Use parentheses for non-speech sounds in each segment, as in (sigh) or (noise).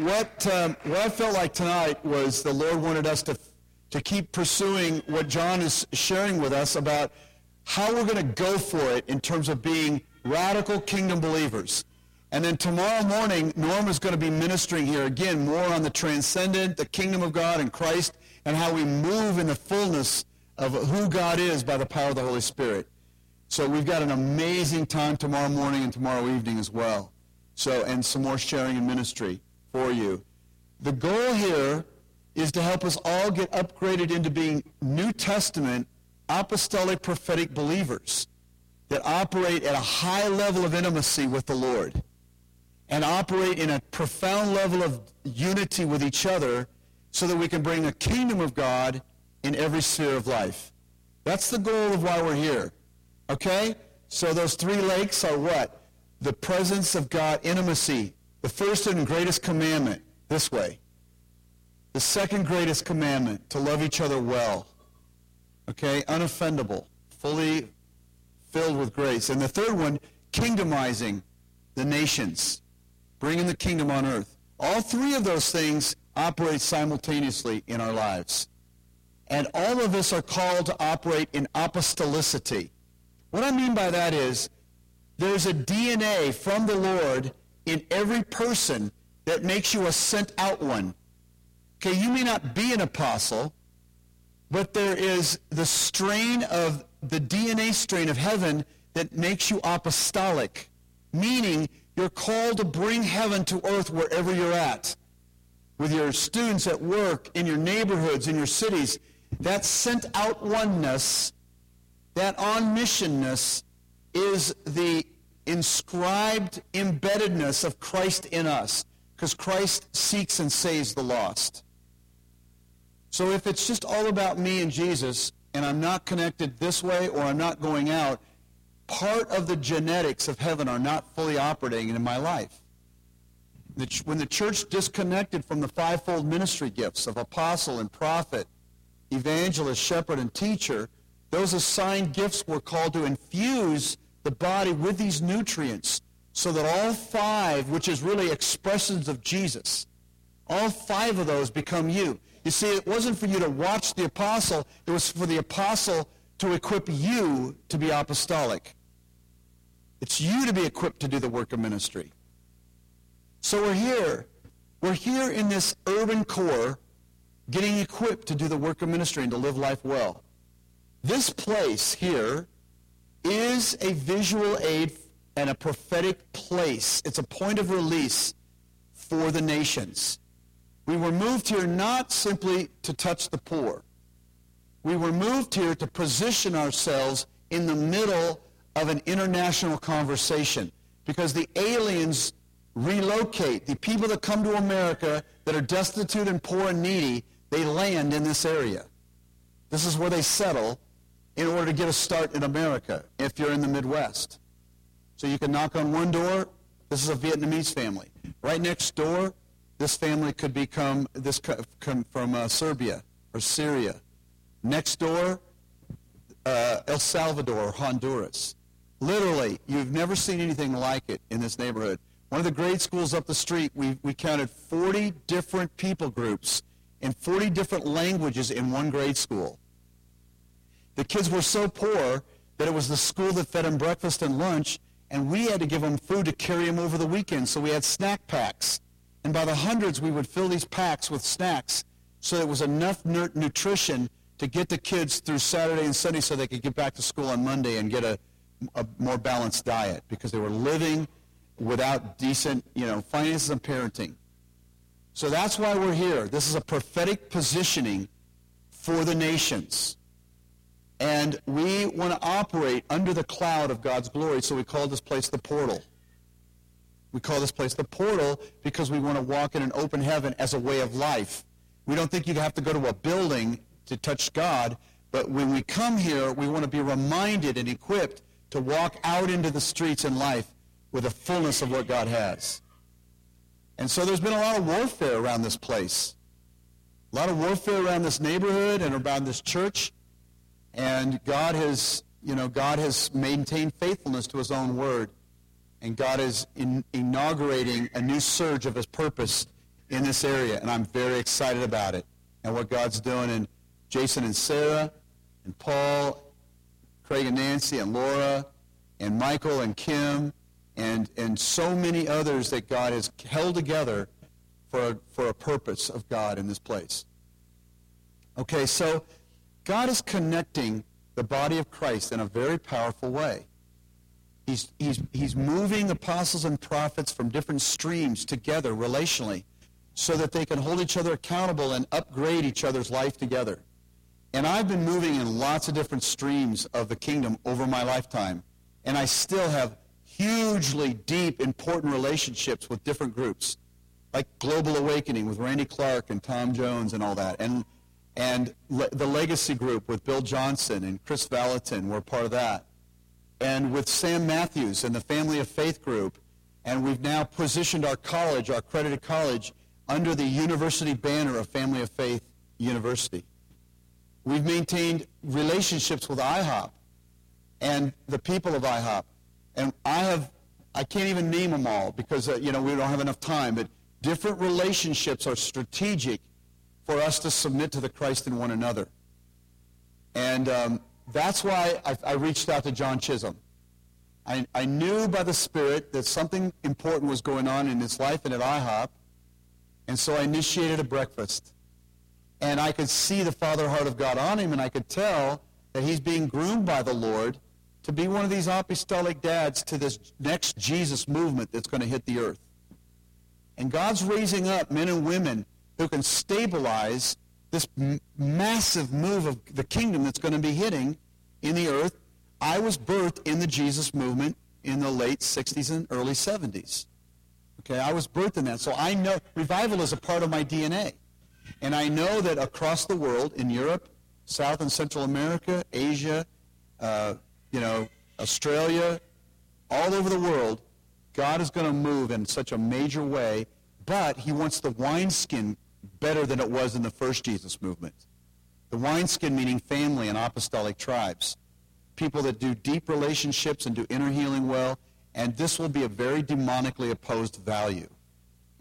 what, um, what I felt like tonight was the Lord wanted us to, to keep pursuing what John is sharing with us about how we're going to go for it in terms of being radical kingdom believers. And then tomorrow morning, Norm is going to be ministering here again more on the transcendent, the kingdom of God and Christ, and how we move in the fullness of who God is by the power of the Holy Spirit. So we've got an amazing time tomorrow morning and tomorrow evening as well. So, and some more sharing and ministry for you. The goal here is to help us all get upgraded into being New Testament apostolic prophetic believers that operate at a high level of intimacy with the Lord and operate in a profound level of unity with each other so that we can bring the kingdom of God in every sphere of life. That's the goal of why we're here. Okay? So those three lakes are what? The presence of God, intimacy, the first and greatest commandment, this way. The second greatest commandment, to love each other well. Okay? Unoffendable, fully filled with grace. And the third one, kingdomizing the nations, bringing the kingdom on earth. All three of those things operate simultaneously in our lives. And all of us are called to operate in apostolicity. What I mean by that is there's a DNA from the Lord in every person that makes you a sent out one. Okay, you may not be an apostle, but there is the strain of the DNA strain of heaven that makes you apostolic, meaning you're called to bring heaven to earth wherever you're at, with your students at work, in your neighborhoods, in your cities. That sent out oneness, that on missionness, is the inscribed embeddedness of Christ in us because Christ seeks and saves the lost. So if it's just all about me and Jesus and I'm not connected this way or I'm not going out, part of the genetics of heaven are not fully operating in my life. When the church disconnected from the fivefold ministry gifts of apostle and prophet, evangelist, shepherd, and teacher, those assigned gifts were called to infuse the body with these nutrients so that all five, which is really expressions of Jesus, all five of those become you. You see, it wasn't for you to watch the apostle. It was for the apostle to equip you to be apostolic. It's you to be equipped to do the work of ministry. So we're here. We're here in this urban core getting equipped to do the work of ministry and to live life well. This place here is a visual aid and a prophetic place. It's a point of release for the nations. We were moved here not simply to touch the poor. We were moved here to position ourselves in the middle of an international conversation because the aliens relocate. The people that come to America that are destitute and poor and needy, they land in this area. This is where they settle in order to get a start in America if you're in the Midwest. So you can knock on one door. This is a Vietnamese family. Right next door, this family could become this come from uh, Serbia or Syria. Next door, uh, El Salvador, Honduras. Literally, you've never seen anything like it in this neighborhood. One of the grade schools up the street, we, we counted 40 different people groups in 40 different languages in one grade school. The kids were so poor that it was the school that fed them breakfast and lunch, and we had to give them food to carry them over the weekend. So we had snack packs. And by the hundreds, we would fill these packs with snacks so there was enough nutrition to get the kids through Saturday and Sunday so they could get back to school on Monday and get a, a more balanced diet because they were living without decent, you know, finances and parenting. So that's why we're here. This is a prophetic positioning for the nations. And we want to operate under the cloud of God's glory, so we call this place the portal. We call this place the portal because we want to walk in an open heaven as a way of life. We don't think you'd have to go to a building to touch God, but when we come here, we want to be reminded and equipped to walk out into the streets in life with the fullness of what God has. And so there's been a lot of warfare around this place. A lot of warfare around this neighborhood and around this church. And God has, you know, God has maintained faithfulness to his own word. And God is in, inaugurating a new surge of his purpose in this area, and I'm very excited about it and what God's doing. And Jason and Sarah and Paul, Craig and Nancy and Laura and Michael and Kim and, and so many others that God has held together for a, for a purpose of God in this place. Okay, so God is connecting the body of Christ in a very powerful way. He's, he's, he's moving apostles and prophets from different streams together relationally so that they can hold each other accountable and upgrade each other's life together. And I've been moving in lots of different streams of the kingdom over my lifetime, and I still have hugely deep, important relationships with different groups, like Global Awakening with Randy Clark and Tom Jones and all that, and and le- the Legacy Group with Bill Johnson and Chris Vallotton were part of that, and with Sam Matthews and the Family of Faith Group, and we've now positioned our college, our accredited college, under the university banner of Family of Faith University. We've maintained relationships with IHOP and the people of IHOP. And I have, I can't even name them all because, uh, you know, we don't have enough time, but different relationships are strategic for us to submit to the Christ in one another. And um, that's why I, I, reached out to John Chisholm. I, I knew by the Spirit that something important was going on in his life and at IHOP, and so I initiated a breakfast. And I could see the Father heart of God on him, and I could tell that he's being groomed by the Lord to be one of these apostolic dads to this next Jesus movement that's going to hit the earth. And God's raising up men and women who can stabilize this m- massive move of the kingdom that's going to be hitting in the earth. I was birthed in the Jesus movement in the late 60s and early 70s. Okay, I was birthed in that. So I know revival is a part of my DNA. And I know that across the world, in Europe, South and Central America, Asia, uh, you know, Australia, all over the world, God is going to move in such a major way, but he wants the wineskin better than it was in the first Jesus movement. The wineskin meaning family and apostolic tribes. People that do deep relationships and do inner healing well, and this will be a very demonically opposed value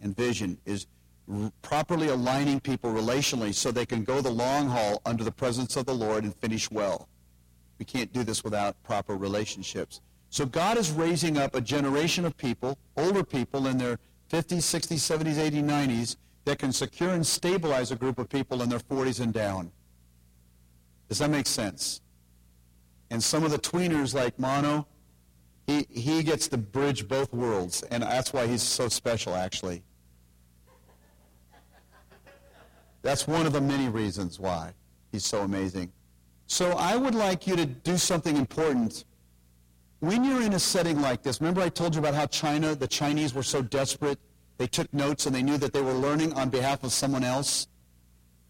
and vision is r- properly aligning people relationally so they can go the long haul under the presence of the Lord and finish well. We can't do this without proper relationships. So God is raising up a generation of people, older people in their 50s, 60s, 70s, 80s, 90s, that can secure and stabilize a group of people in their 40s and down. Does that make sense? And some of the tweeners like Mono, he, he gets to bridge both worlds, and that's why he's so special, actually. That's one of the many reasons why he's so amazing. So I would like you to do something important. When you're in a setting like this, remember I told you about how China, the Chinese were so desperate, they took notes and they knew that they were learning on behalf of someone else?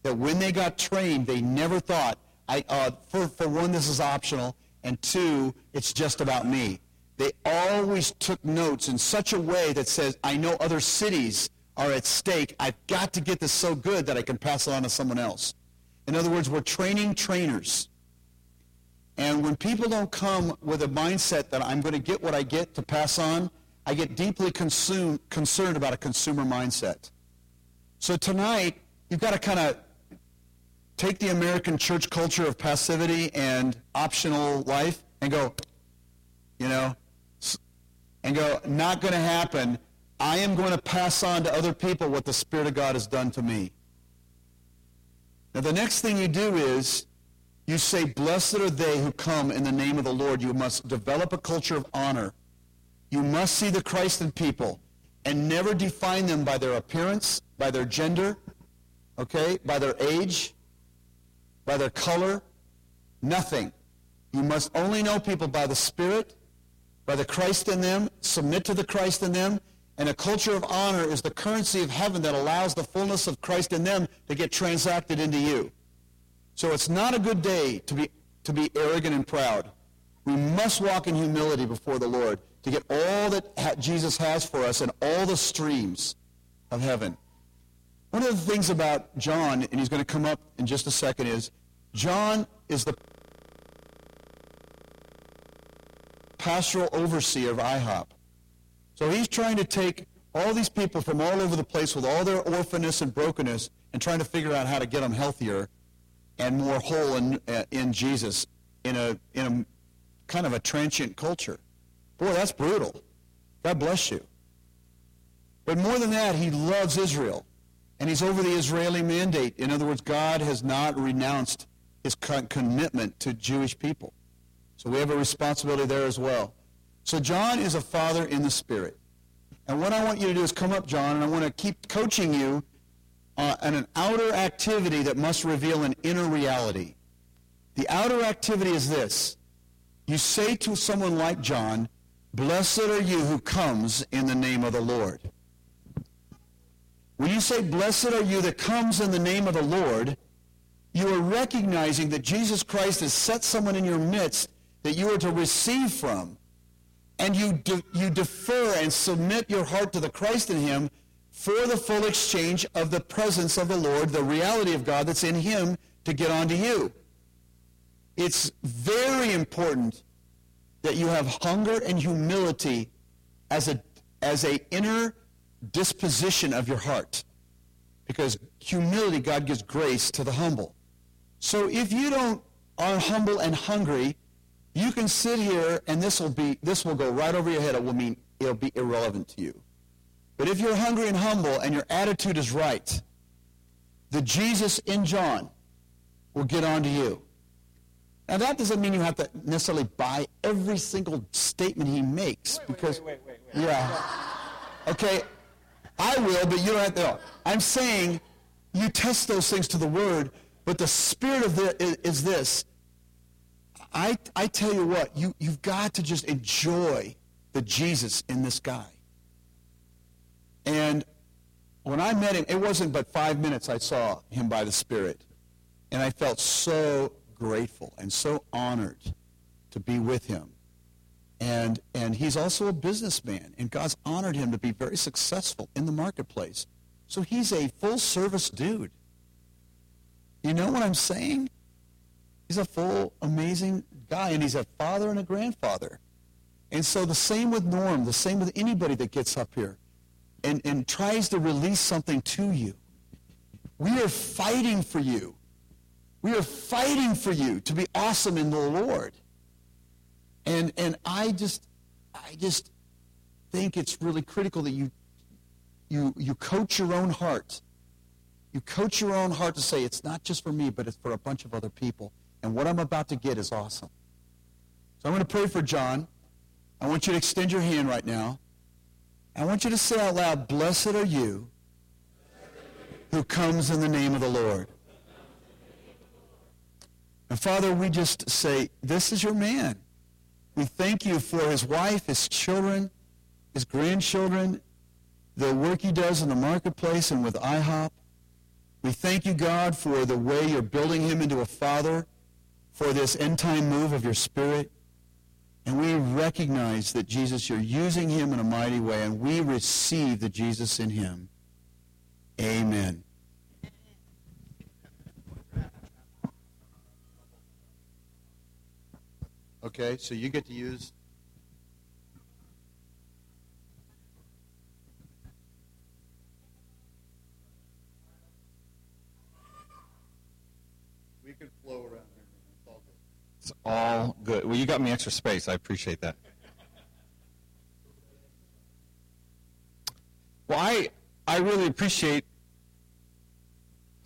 That when they got trained, they never thought, I, uh, for, for one, this is optional, and two, it's just about me. They always took notes in such a way that says, I know other cities are at stake. I've got to get this so good that I can pass it on to someone else. In other words, we're training trainers. And when people don't come with a mindset that I'm going to get what I get to pass on, I get deeply consumed, concerned about a consumer mindset. So tonight, you've got to kind of take the American church culture of passivity and optional life and go, you know, and go, not going to happen. I am going to pass on to other people what the Spirit of God has done to me. Now, the next thing you do is you say, Blessed are they who come in the name of the Lord. You must develop a culture of honor. You must see the Christ in people and never define them by their appearance, by their gender, okay, by their age, by their color, nothing. You must only know people by the Spirit, by the Christ in them, submit to the Christ in them, and a culture of honor is the currency of heaven that allows the fullness of Christ in them to get transacted into you. So it's not a good day to be, to be arrogant and proud. We must walk in humility before the Lord to get all that Jesus has for us and all the streams of heaven. One of the things about John, and he's going to come up in just a second, is John is the pastoral overseer of IHOP. So he's trying to take all these people from all over the place with all their orphanness and brokenness and trying to figure out how to get them healthier and more whole in, uh, in Jesus in a, in a kind of a transient culture. Boy, that's brutal. God bless you. But more than that, he loves Israel. And he's over the Israeli mandate. In other words, God has not renounced his commitment to Jewish people. So we have a responsibility there as well. So John is a father in the Spirit. And what I want you to do is come up, John, and I want to keep coaching you uh, on an outer activity that must reveal an inner reality. The outer activity is this. You say to someone like John, Blessed are you who comes in the name of the Lord. When you say, Blessed are you that comes in the name of the Lord, you are recognizing that Jesus Christ has set someone in your midst that you are to receive from. And you, de- you defer and submit your heart to the Christ in him for the full exchange of the presence of the Lord, the reality of God that's in him to get onto you. It's very important that you have hunger and humility as a as a inner disposition of your heart. Because humility, God gives grace to the humble. So if you don't are humble and hungry, you can sit here and this will be this will go right over your head. It will mean it'll be irrelevant to you. But if you're hungry and humble and your attitude is right, the Jesus in John will get onto you. Now that doesn't mean you have to necessarily buy every single statement he makes wait, because wait, wait, wait, yeah. Okay, I will, but you don't have to. I'm saying you test those things to the word, but the spirit of it is, is this. I, I tell you what, you, you've got to just enjoy the Jesus in this guy. And when I met him, it wasn't but five minutes I saw him by the Spirit. And I felt so grateful and so honored to be with him. And, and he's also a businessman, and God's honored him to be very successful in the marketplace. So he's a full service dude. You know what I'm saying? He's a full, amazing guy, and he's a father and a grandfather. And so the same with Norm, the same with anybody that gets up here and, and tries to release something to you. We are fighting for you. We are fighting for you to be awesome in the Lord. And, and I just, I just think it's really critical that you, you, you coach your own heart. You coach your own heart to say, it's not just for me, but it's for a bunch of other people. And what I'm about to get is awesome. So I'm going to pray for John. I want you to extend your hand right now. I want you to say out loud, Blessed are you who comes in the name of the Lord. Father, we just say, this is your man. We thank you for his wife, his children, his grandchildren, the work he does in the marketplace and with IHOP. We thank you, God, for the way you're building him into a father, for this end-time move of your spirit. And we recognize that, Jesus, you're using him in a mighty way, and we receive the Jesus in him. Amen. Okay, so you get to use. We can flow around here. It's all good. It's all good. Well, you got me extra space. I appreciate that. Well, I I really appreciate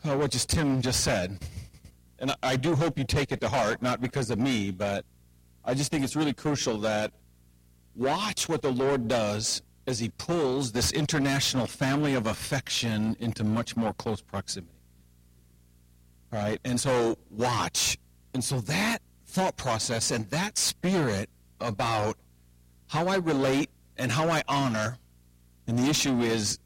uh, what just Tim just said, and I, I do hope you take it to heart, not because of me, but I just think it's really crucial that watch what the Lord does as He pulls this international family of affection into much more close proximity. Right, and so watch, and so that thought process and that spirit about how I relate and how I honor, and the issue is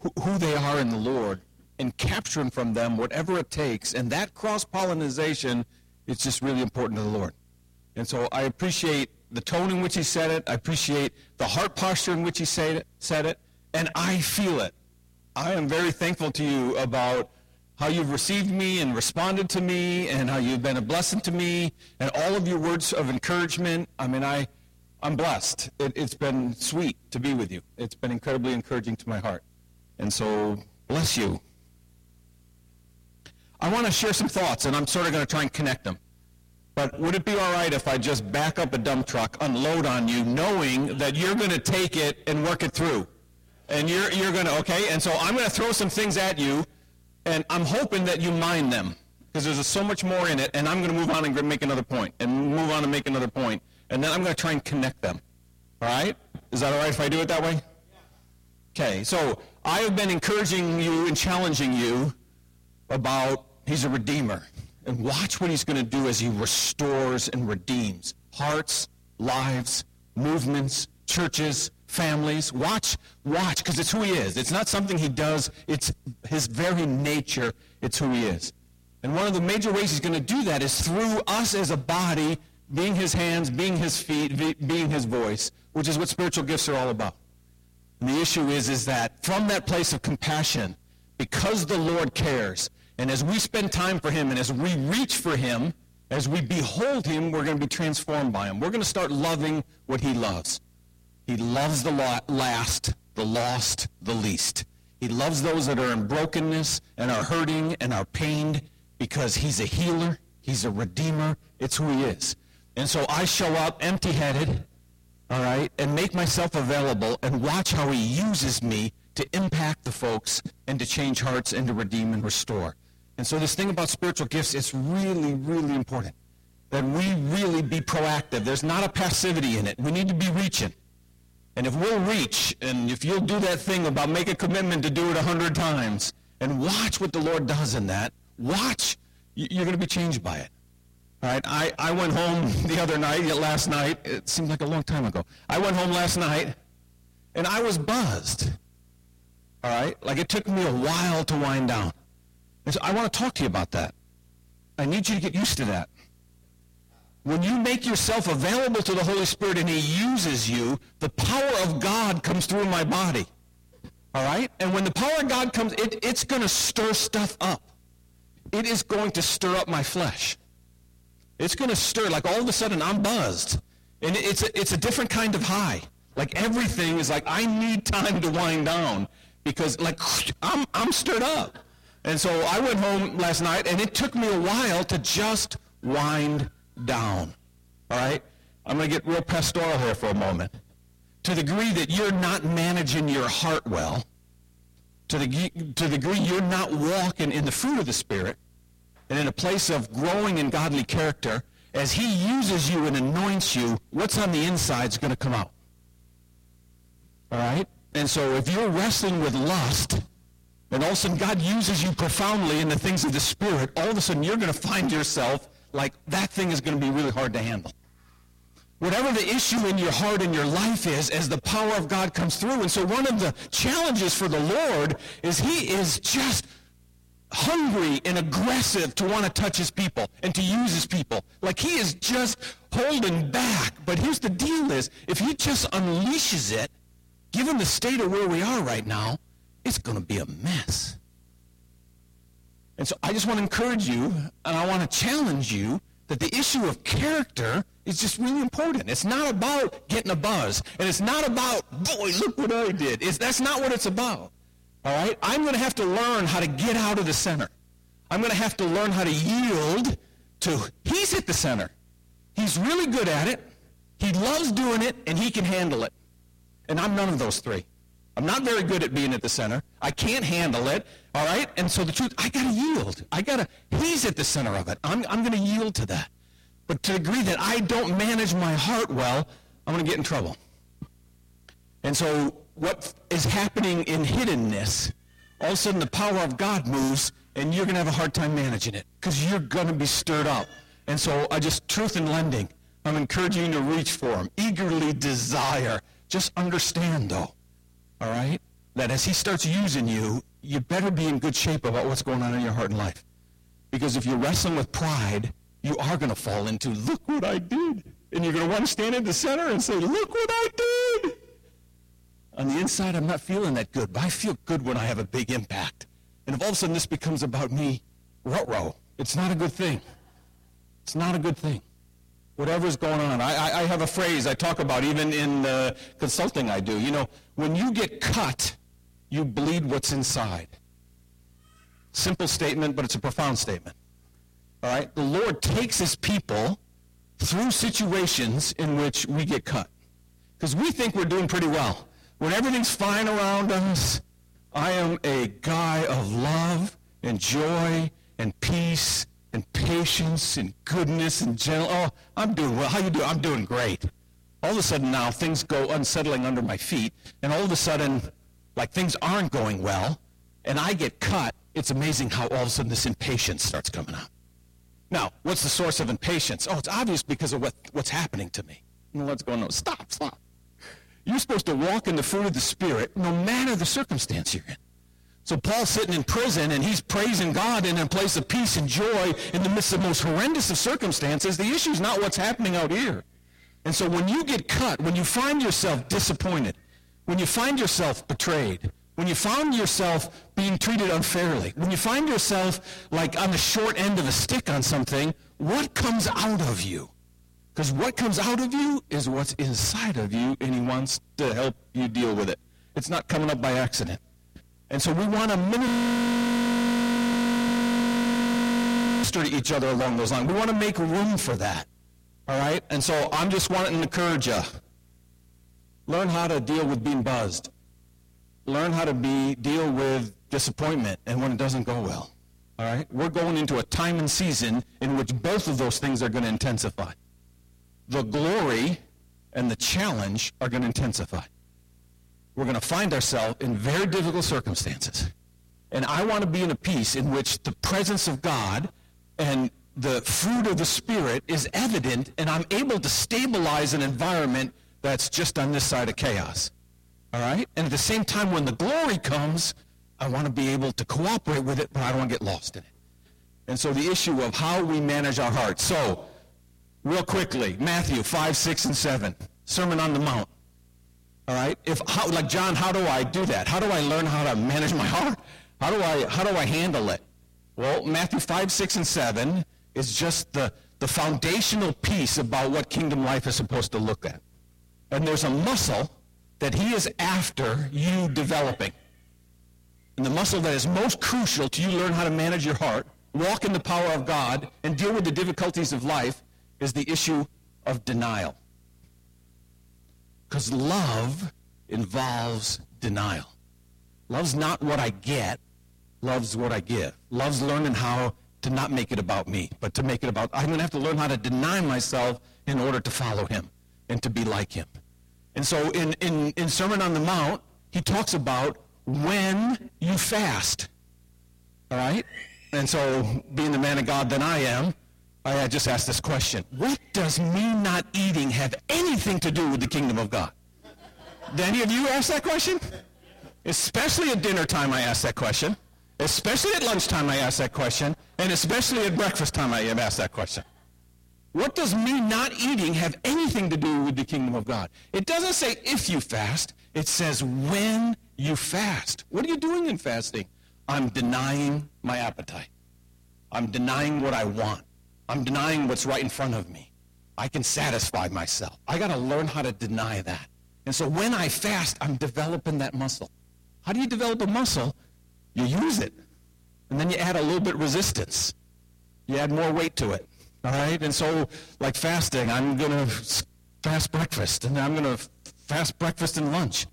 who, who they are in the Lord, and capturing from them whatever it takes, and that cross pollination is just really important to the Lord. And so I appreciate the tone in which he said it. I appreciate the heart posture in which he said it, said it. And I feel it. I am very thankful to you about how you've received me and responded to me and how you've been a blessing to me and all of your words of encouragement. I mean, I, I'm blessed. It, has been sweet to be with you. It's been incredibly encouraging to my heart. And so, bless you. I want to share some thoughts, and I'm sort of going to try and connect them. But would it be all right if I just back up a dump truck, unload on you, knowing that you're going to take it and work it through? And you're, you're going to, okay? And so I'm going to throw some things at you, and I'm hoping that you mind them, because there's so much more in it, and I'm going to move on and make another point, and move on and make another point, and then I'm going to try and connect them. All right? Is that all right if I do it that way? Okay, so I have been encouraging you and challenging you about he's a redeemer. And watch what he's going to do as he restores and redeems hearts, lives, movements, churches, families. Watch, watch, because it's who he is. It's not something he does, it's his very nature. It's who he is. And one of the major ways he's going to do that is through us as a body, being his hands, being his feet, being his voice, which is what spiritual gifts are all about. And the issue is, is that from that place of compassion, because the Lord cares, and as we spend time for him and as we reach for him, as we behold him, we're going to be transformed by him. We're going to start loving what he loves. He loves the last, the lost, the least. He loves those that are in brokenness and are hurting and are pained because he's a healer. He's a redeemer. It's who he is. And so I show up empty-headed, all right, and make myself available and watch how he uses me to impact the folks and to change hearts and to redeem and restore. And so this thing about spiritual gifts is really, really important. That we really be proactive. There's not a passivity in it. We need to be reaching. And if we'll reach, and if you'll do that thing about make a commitment to do it a hundred times, and watch what the Lord does in that, watch, you're going to be changed by it. All right, I, I went home (laughs) the other night, last night, it seemed like a long time ago. I went home last night, and I was buzzed. All right, like it took me a while to wind down. And so I want to talk to you about that. I need you to get used to that. When you make yourself available to the Holy Spirit and he uses you, the power of God comes through my body. All right? And when the power of God comes, it, it's going to stir stuff up. It is going to stir up my flesh. It's going to stir, like all of a sudden I'm buzzed. And it's a, it's a different kind of high. Like everything is like, I need time to wind down because like I'm, I'm stirred up. And so I went home last night, and it took me a while to just wind down. All right? I'm going to get real pastoral here for a moment. To the degree that you're not managing your heart well, to the, to the degree you're not walking in the fruit of the Spirit, and in a place of growing in godly character, as he uses you and anoints you, what's on the inside is going to come out. All right? And so if you're wrestling with lust, and all of a sudden God uses you profoundly in the things of the Spirit, all of a sudden you're going to find yourself like that thing is going to be really hard to handle. Whatever the issue in your heart and your life is, as the power of God comes through. And so one of the challenges for the Lord is he is just hungry and aggressive to want to touch his people and to use his people. Like he is just holding back. But here's the deal is, if he just unleashes it, given the state of where we are right now, it's going to be a mess. And so I just want to encourage you, and I want to challenge you that the issue of character is just really important. It's not about getting a buzz, and it's not about, boy, look what I did. It's, that's not what it's about. All right? I'm going to have to learn how to get out of the center. I'm going to have to learn how to yield to, he's at the center. He's really good at it. He loves doing it, and he can handle it. And I'm none of those three. I'm not very good at being at the center. I can't handle it. All right? And so the truth, I got to yield. I got to, he's at the center of it. I'm, I'm going to yield to that. But to the degree that I don't manage my heart well, I'm going to get in trouble. And so what is happening in hiddenness, all of a sudden the power of God moves and you're going to have a hard time managing it because you're going to be stirred up. And so I just, truth in lending, I'm encouraging you to reach for him. Eagerly desire. Just understand, though, all right? That as he starts using you, you better be in good shape about what's going on in your heart and life. Because if you're wrestling with pride, you are going to fall into, look what I did. And you're going to want to stand in the center and say, look what I did. On the inside, I'm not feeling that good, but I feel good when I have a big impact. And if all of a sudden this becomes about me, row it's not a good thing. It's not a good thing. Whatever's going on. I, I, have a phrase I talk about even in the consulting I do. You know, when you get cut, you bleed what's inside. Simple statement, but it's a profound statement. All right? The Lord takes his people through situations in which we get cut. Because we think we're doing pretty well. When everything's fine around us, I am a guy of love and joy and peace and patience and goodness and gentle. Oh, I'm doing well. How you doing? I'm doing great. All of a sudden now things go unsettling under my feet, and all of a sudden, like things aren't going well, and I get cut. It's amazing how all of a sudden this impatience starts coming out. Now, what's the source of impatience? Oh, it's obvious because of what, what's happening to me. And what's going on? Stop, stop. You're supposed to walk in the fruit of the Spirit no matter the circumstance you're in. So Paul's sitting in prison and he's praising God in a place of peace and joy in the midst of the most horrendous of circumstances. The issue is not what's happening out here. And so when you get cut, when you find yourself disappointed, when you find yourself betrayed, when you find yourself being treated unfairly, when you find yourself like on the short end of a stick on something, what comes out of you? Because what comes out of you is what's inside of you, and he wants to help you deal with it. It's not coming up by accident. And so we want to minister to each other along those lines. We want to make room for that. All right? And so I'm just wanting to encourage you. Learn how to deal with being buzzed learn how to be deal with disappointment and when it doesn't go well. All right? We're going into a time and season in which both of those things are going to intensify. The glory and the challenge are going to intensify. We're going to find ourselves in very difficult circumstances. And I want to be in a peace in which the presence of God and the fruit of the Spirit is evident, and I'm able to stabilize an environment that's just on this side of chaos. All right? And at the same time, when the glory comes, I want to be able to cooperate with it, but I don't want to get lost in it. And so the issue of how we manage our hearts. So, real quickly, Matthew 5, 6, and 7. Sermon on the Mount. All right? If how, like John, how do I do that? How do I learn how to manage my heart? How do I how do I handle it? Well, Matthew 5, 6, and 7 is just the, the foundational piece about what kingdom life is supposed to look at. And there's a muscle that he is after you developing. And the muscle that is most crucial to you learn how to manage your heart, walk in the power of God, and deal with the difficulties of life is the issue of denial. Because love involves denial. Love's not what I get, love's what I give. Love's learning how to not make it about me, but to make it about, I'm going to have to learn how to deny myself in order to follow him and to be like him. And so in, in, in Sermon on the Mount, he talks about when you fast. All right? And so, being the man of God that I am, I just asked this question. What does me not eating have anything to do with the kingdom of God? Did any of you ask that question? Especially at dinner time, I ask that question. Especially at lunchtime, I ask that question. And especially at breakfast time, I have asked that question. What does me not eating have anything to do with the kingdom of God? It doesn't say if you fast. It says when you fast. What are you doing in fasting? I'm denying my appetite. I'm denying what I want. I'm denying what's right in front of me. I can satisfy myself. I got to learn how to deny that. And so when I fast, I'm developing that muscle. How do you develop a muscle? You use it. And then you add a little bit resistance. You add more weight to it. All right? And so, like fasting, I'm going to fast breakfast, and I'm going to fast breakfast and lunch.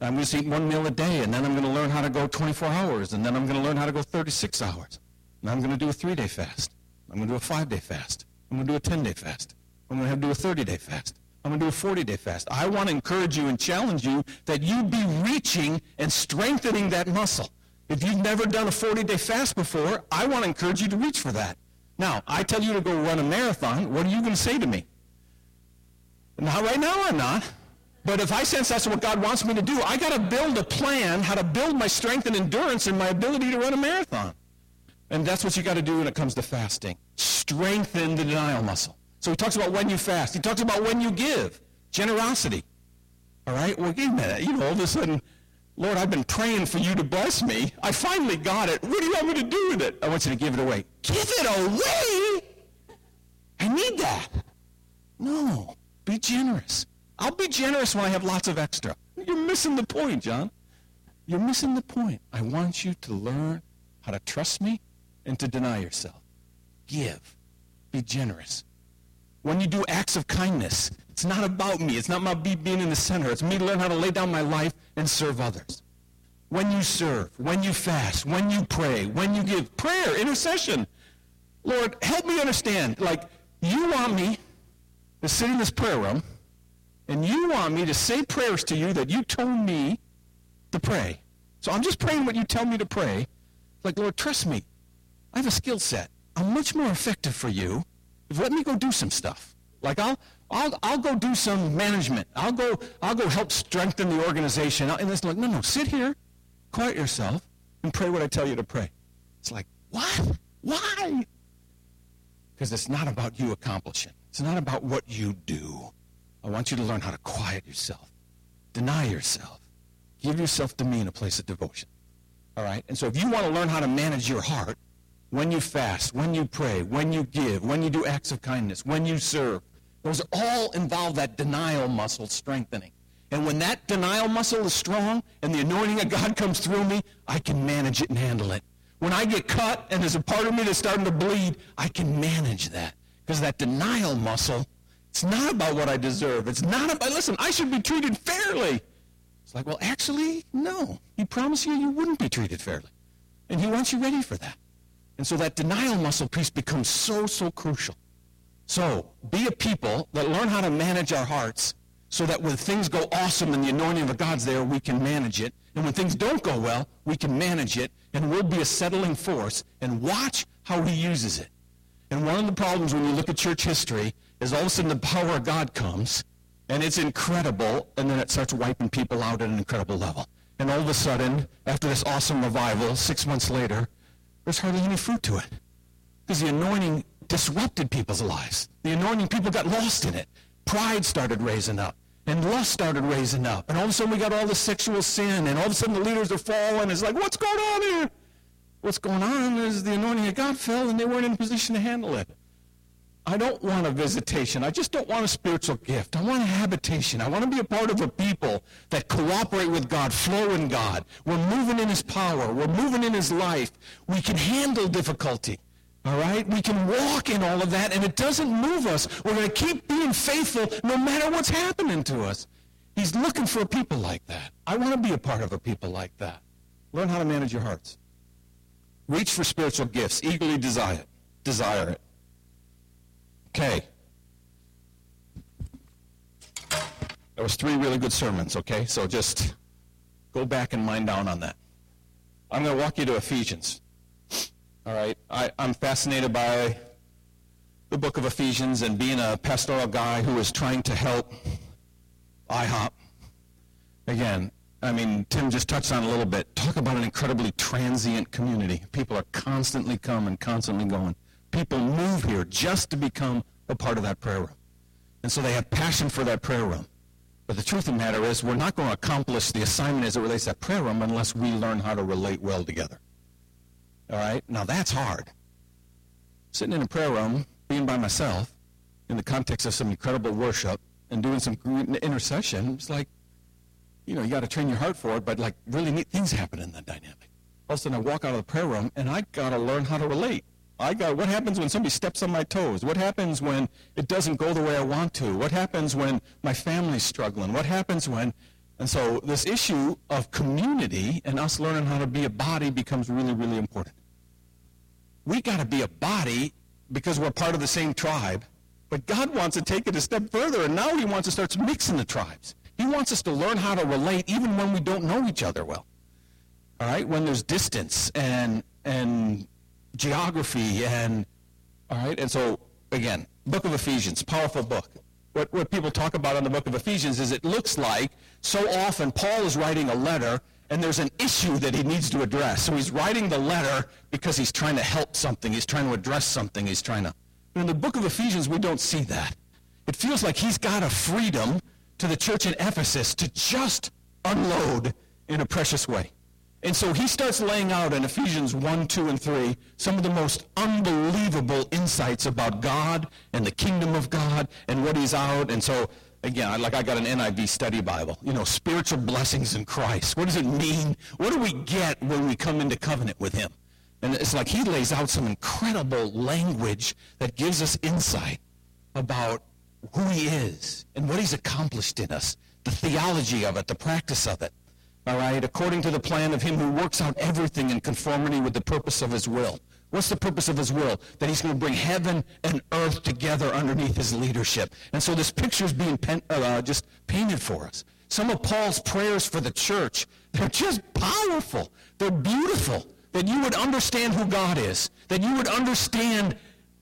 I'm going to eat one meal a day, and then I'm going to learn how to go 24 hours, and then I'm going to learn how to go 36 hours. And I'm going to do a three-day fast. I'm going to do a five-day fast. I'm going to do a 10-day fast. I'm going to have to do a 30-day fast. I'm going to do a 40-day fast. I want to encourage you and challenge you that you be reaching and strengthening that muscle. If you've never done a 40-day fast before, I want to encourage you to reach for that. Now, I tell you to go run a marathon, what are you going to say to me? Now, right now, I'm not. But if I sense that's what God wants me to do, I got to build a plan how to build my strength and endurance and my ability to run a marathon. And that's what you got to do when it comes to fasting. Strengthen the denial muscle. So he talks about when you fast. He talks about when you give. Generosity. All right? Well, wait a minute. You know, all of a sudden, Lord, I've been praying for you to bless me. I finally got it. What do you want me to do with it? I want you to give it away. Give it away? I need that. No, be generous. I'll be generous when I have lots of extra. You're missing the point, John. You're missing the point. I want you to learn how to trust me and to deny yourself. Give. Be generous. When you do acts of kindness, it's not about me. It's not about me being in the center. It's me to learn how to lay down my life and serve others. When you serve, when you fast, when you pray, when you give prayer, intercession. Lord, help me understand. Like, you want me to sit in this prayer room and you want me to say prayers to you that you told me to pray. So I'm just praying what you tell me to pray. Like, Lord, trust me. I have a skill set. I'm much more effective for you let me go do some stuff. Like I'll I'll I'll go do some management. I'll go I'll go help strengthen the organization. And it's like, no, no, sit here, quiet yourself, and pray what I tell you to pray. It's like, what? Why? Because it's not about you accomplishing. It's not about what you do. I want you to learn how to quiet yourself, deny yourself, give yourself to me in a place of devotion. All right? And so if you want to learn how to manage your heart, when you fast, when you pray, when you give, when you do acts of kindness, when you serve, those all involve that denial muscle strengthening. And when that denial muscle is strong and the anointing of God comes through me, I can manage it and handle it. When I get cut and there's a part of me that's starting to bleed, I can manage that. Because that denial muscle it's not about what I deserve. It's not about, listen, I should be treated fairly. It's like, well, actually, no. He promised you you wouldn't be treated fairly. And he wants you ready for that. And so that denial muscle piece becomes so, so crucial. So be a people that learn how to manage our hearts so that when things go awesome and the anointing of God's there, we can manage it. And when things don't go well, we can manage it and we'll be a settling force and watch how he uses it. And one of the problems when you look at church history is all of a sudden the power of God comes, and it's incredible, and then it starts wiping people out at an incredible level. And all of a sudden, after this awesome revival, six months later, there's hardly any fruit to it. Because the anointing disrupted people's lives. The anointing, people got lost in it. Pride started raising up. And lust started raising up. And all of a sudden we got all the sexual sin. And all of a sudden the leaders are falling. It's like, what's going on here? What's going on is the anointing of God fell and they weren't in a position to handle it. I don't want a visitation. I just don't want a spiritual gift. I want a habitation. I want to be a part of a people that cooperate with God, flow in God. We're moving in his power. We're moving in his life. We can handle difficulty. All right? We can walk in all of that, and it doesn't move us. We're going to keep being faithful no matter what's happening to us. He's looking for a people like that. I want to be a part of a people like that. Learn how to manage your hearts. Reach for spiritual gifts. Eagerly desire it. Desire it. Okay. That was three really good sermons, okay? So just go back and mind down on that. I'm going to walk you to Ephesians. All right? I, I'm fascinated by the book of Ephesians and being a pastoral guy who is trying to help IHOP. Again, I mean, Tim just touched on a little bit. Talk about an incredibly transient community. People are constantly coming, constantly going people move here just to become a part of that prayer room. And so they have passion for that prayer room. But the truth of the matter is, we're not going to accomplish the assignment as it relates to that prayer room unless we learn how to relate well together. All right? Now, that's hard. Sitting in a prayer room, being by myself, in the context of some incredible worship, and doing some intercession, it's like, you know, you got to train your heart for it, but like really neat things happen in that dynamic. All of a sudden, I walk out of the prayer room, and I got to learn how to relate. I got what happens when somebody steps on my toes? What happens when it doesn't go the way I want to? What happens when my family's struggling? What happens when and so this issue of community and us learning how to be a body becomes really, really important. We got to be a body because we're part of the same tribe, but God wants to take it a step further, and now He wants to start mixing the tribes. He wants us to learn how to relate even when we don't know each other well. All right, when there's distance and and geography and all right and so again book of ephesians powerful book. What, what people talk about on the book of ephesians is it looks like so often paul is writing a letter and there's an issue that he needs to address. So he's writing the letter because he's trying to help something. He's trying to address something. He's trying to but in the book of ephesians we don't see that. It feels like he's got a freedom to the church in ephesus to just unload in a precious way And so he starts laying out in Ephesians 1, 2, and 3 some of the most unbelievable insights about God and the kingdom of God and what he's out. And so, again, like I got an NIV study Bible, you know, spiritual blessings in Christ. What does it mean? What do we get when we come into covenant with him? And it's like he lays out some incredible language that gives us insight about who he is and what he's accomplished in us, the theology of it, the practice of it. All right, according to the plan of him who works out everything in conformity with the purpose of his will. What's the purpose of his will? That he's going to bring heaven and earth together underneath his leadership. And so this picture is being pen, uh, just painted for us. Some of Paul's prayers for the church, they're just powerful. They're beautiful. That you would understand who God is. That you would understand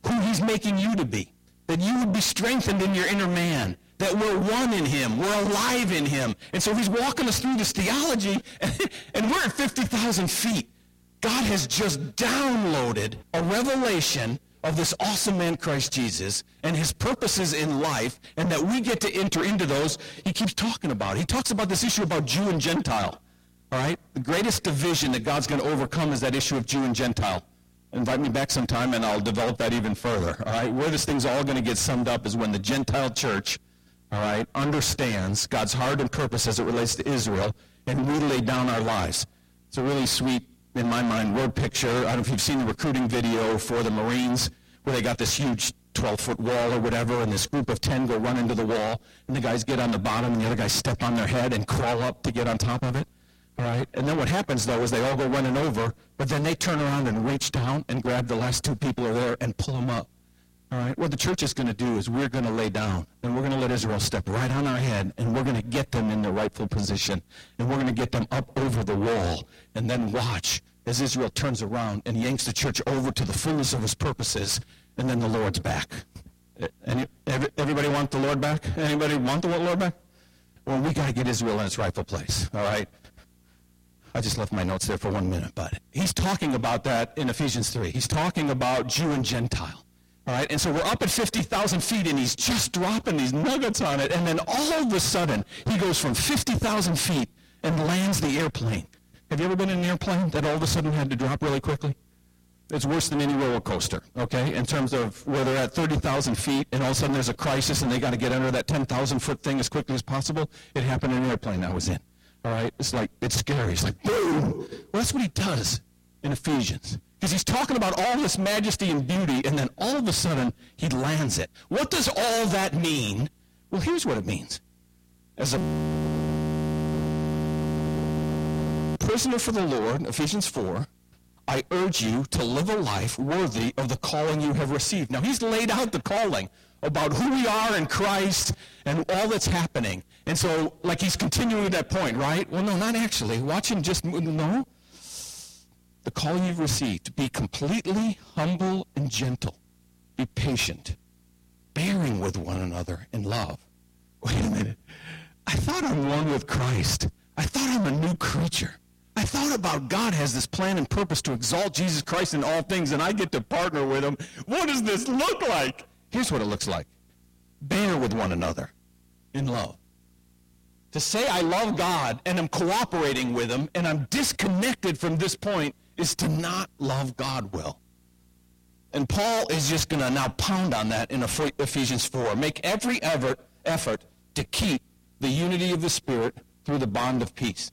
who he's making you to be. That you would be strengthened in your inner man that we're one in him. We're alive in him. And so he's walking us through this theology, (laughs) and, we're at 50,000 feet. God has just downloaded a revelation of this awesome man, Christ Jesus, and his purposes in life, and that we get to enter into those. He keeps talking about. He talks about this issue about Jew and Gentile. All right? The greatest division that God's going to overcome is that issue of Jew and Gentile. Invite me back sometime and I'll develop that even further. All right? Where this thing's all going to get summed up is when the Gentile church all right, understands God's heart and purpose as it relates to Israel, and we lay down our lives. It's a really sweet, in my mind, word picture. I don't know if you've seen the recruiting video for the Marines, where they got this huge 12-foot wall or whatever, and this group of 10 go run into the wall, and the guys get on the bottom, and the other guys step on their head and crawl up to get on top of it. All right, and then what happens, though, is they all go running over, but then they turn around and reach down and grab the last two people are there and pull them up. All right, what the church is going to do is we're going to lay down and we're going to let Israel step right on our head and we're going to get them in their rightful position and we're going to get them up over the wall and then watch as Israel turns around and yanks the church over to the fullness of his purposes and then the Lord's back. Eh, any, everybody want the Lord back? Anybody want the Lord back? Well, we got to get Israel in its rightful place. All right. I just left my notes there for one minute, but he's talking about that in Ephesians 3. He's talking about Jew and Gentile. All right, and so we're up at 50,000 feet, and he's just dropping these nuggets on it, and then all of a sudden, he goes from 50,000 feet and lands the airplane. Have you ever been in an airplane that all of a sudden had to drop really quickly? It's worse than any roller coaster, okay, in terms of where they're at 30,000 feet, and all of a sudden there's a crisis, and they got to get under that 10,000 foot thing as quickly as possible. It happened in an airplane I was in. All right, it's like, it's scary. It's like, boom. Well, that's what he does in Ephesians. Because he's talking about all this majesty and beauty, and then all of a sudden, he lands it. What does all that mean? Well, here's what it means. As a prisoner for the Lord, Ephesians 4, I urge you to live a life worthy of the calling you have received. Now, he's laid out the calling about who we are in Christ and all that's happening. And so, like, he's continuing that point, right? Well, no, not actually. Watch him just, no the call you've received be completely humble and gentle, be patient, bearing with one another in love. Wait a minute. I thought I'm one with Christ. I thought I'm a new creature. I thought about God has this plan and purpose to exalt Jesus Christ in all things, and I get to partner with him. What does this look like? Here's what it looks like. Bear with one another in love. To say I love God and I'm cooperating with him and I'm disconnected from this point is to not love God well. And Paul is just going to now pound on that in Ephesians 4. Make every effort, effort to keep the unity of the Spirit through the bond of peace.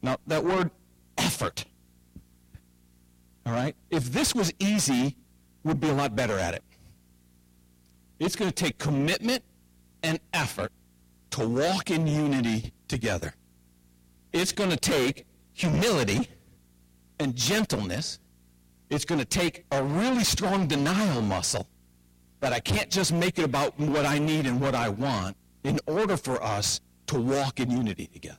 Now, that word effort, all right, if this was easy, we'd be a lot better at it. It's going to take commitment and effort to walk in unity together. It's going to take humility and gentleness. It's going to take a really strong denial muscle that I can't just make it about what I need and what I want in order for us to walk in unity together.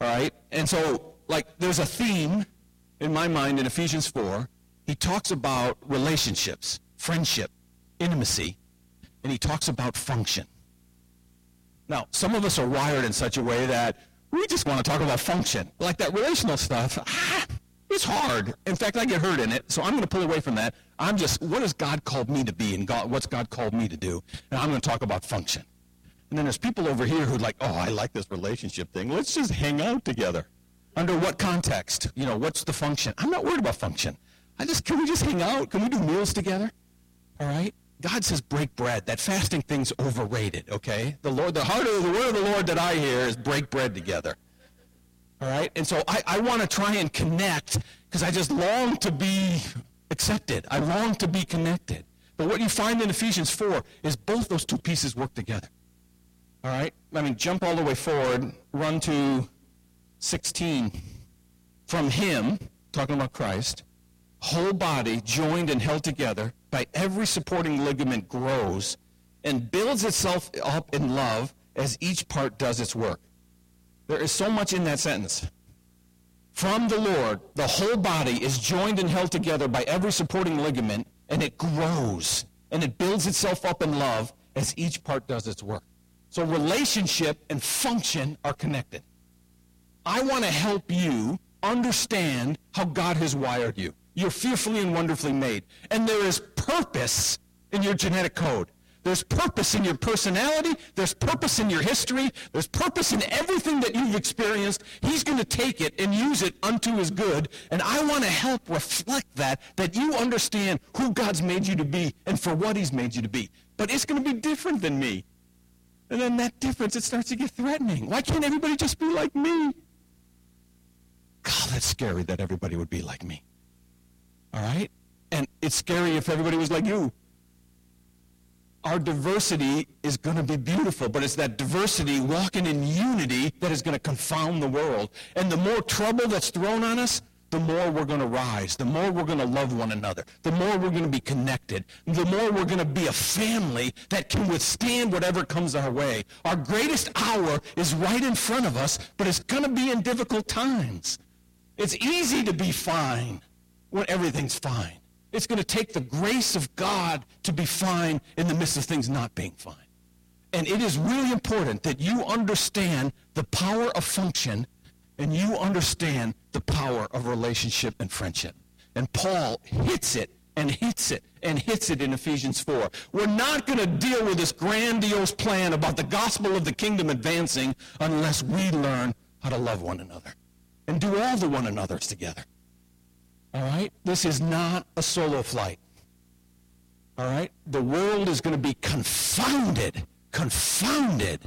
All right? And so, like, there's a theme in my mind in Ephesians 4. He talks about relationships, friendship, intimacy, and he talks about function. Now, some of us are wired in such a way that we just want to talk about function. Like that relational stuff, (laughs) ah, it's hard. In fact, I get hurt in it, so I'm going to pull away from that. I'm just, what has God called me to be and God, what's God called me to do? And I'm going to talk about function. And then there's people over here who are like, oh, I like this relationship thing. Let's just hang out together. Under what context? You know, what's the function? I'm not worried about function. I just, can we just hang out? Can we do meals together? All right? God says break bread. That fasting thing's overrated, okay? The Lord, the heart of the word of the Lord that I hear is break bread together. All right? And so I, I want to try and connect because I just long to be accepted. I long to be connected. But what you find in Ephesians 4 is both those two pieces work together. All right? I mean, jump all the way forward, run to 16. From him, talking about Christ, whole body joined and held together by every supporting ligament grows and builds itself up in love as each part does its work. There is so much in that sentence. From the Lord, the whole body is joined and held together by every supporting ligament, and it grows and it builds itself up in love as each part does its work. So relationship and function are connected. I want to help you understand how God has wired you. You're fearfully and wonderfully made. And there is purpose in your genetic code. There's purpose in your personality. There's purpose in your history. There's purpose in everything that you've experienced. He's going to take it and use it unto his good. And I want to help reflect that, that you understand who God's made you to be and for what he's made you to be. But it's going to be different than me. And then that difference, it starts to get threatening. Why can't everybody just be like me? God, that's scary that everybody would be like me. All right? And it's scary if everybody was like you. Our diversity is going to be beautiful, but it's that diversity walking in unity that is going to confound the world. And the more trouble that's thrown on us, the more we're going to rise, the more we're going to love one another, the more we're going to be connected, the more we're going to be a family that can withstand whatever comes our way. Our greatest hour is right in front of us, but it's going to be in difficult times. It's easy to be fine when everything's fine. It's going to take the grace of God to be fine in the midst of things not being fine. And it is really important that you understand the power of function and you understand the power of relationship and friendship. And Paul hits it and hits it and hits it in Ephesians 4. We're not going to deal with this grandiose plan about the gospel of the kingdom advancing unless we learn how to love one another and do all the one another's together. All right? This is not a solo flight. All right? The world is going to be confounded. Confounded.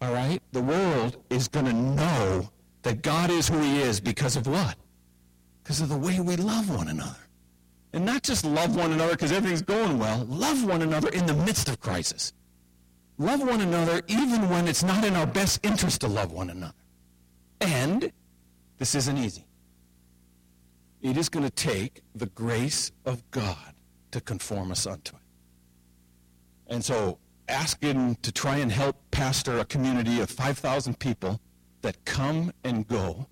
All right? The world is going to know that God is who he is because of what? Because of the way we love one another. And not just love one another because everything's going well. Love one another in the midst of crisis. Love one another even when it's not in our best interest to love one another. And this isn't easy. It is going to take the grace of God to conform us unto it. And so asking to try and help pastor a community of 5,000 people that come and go,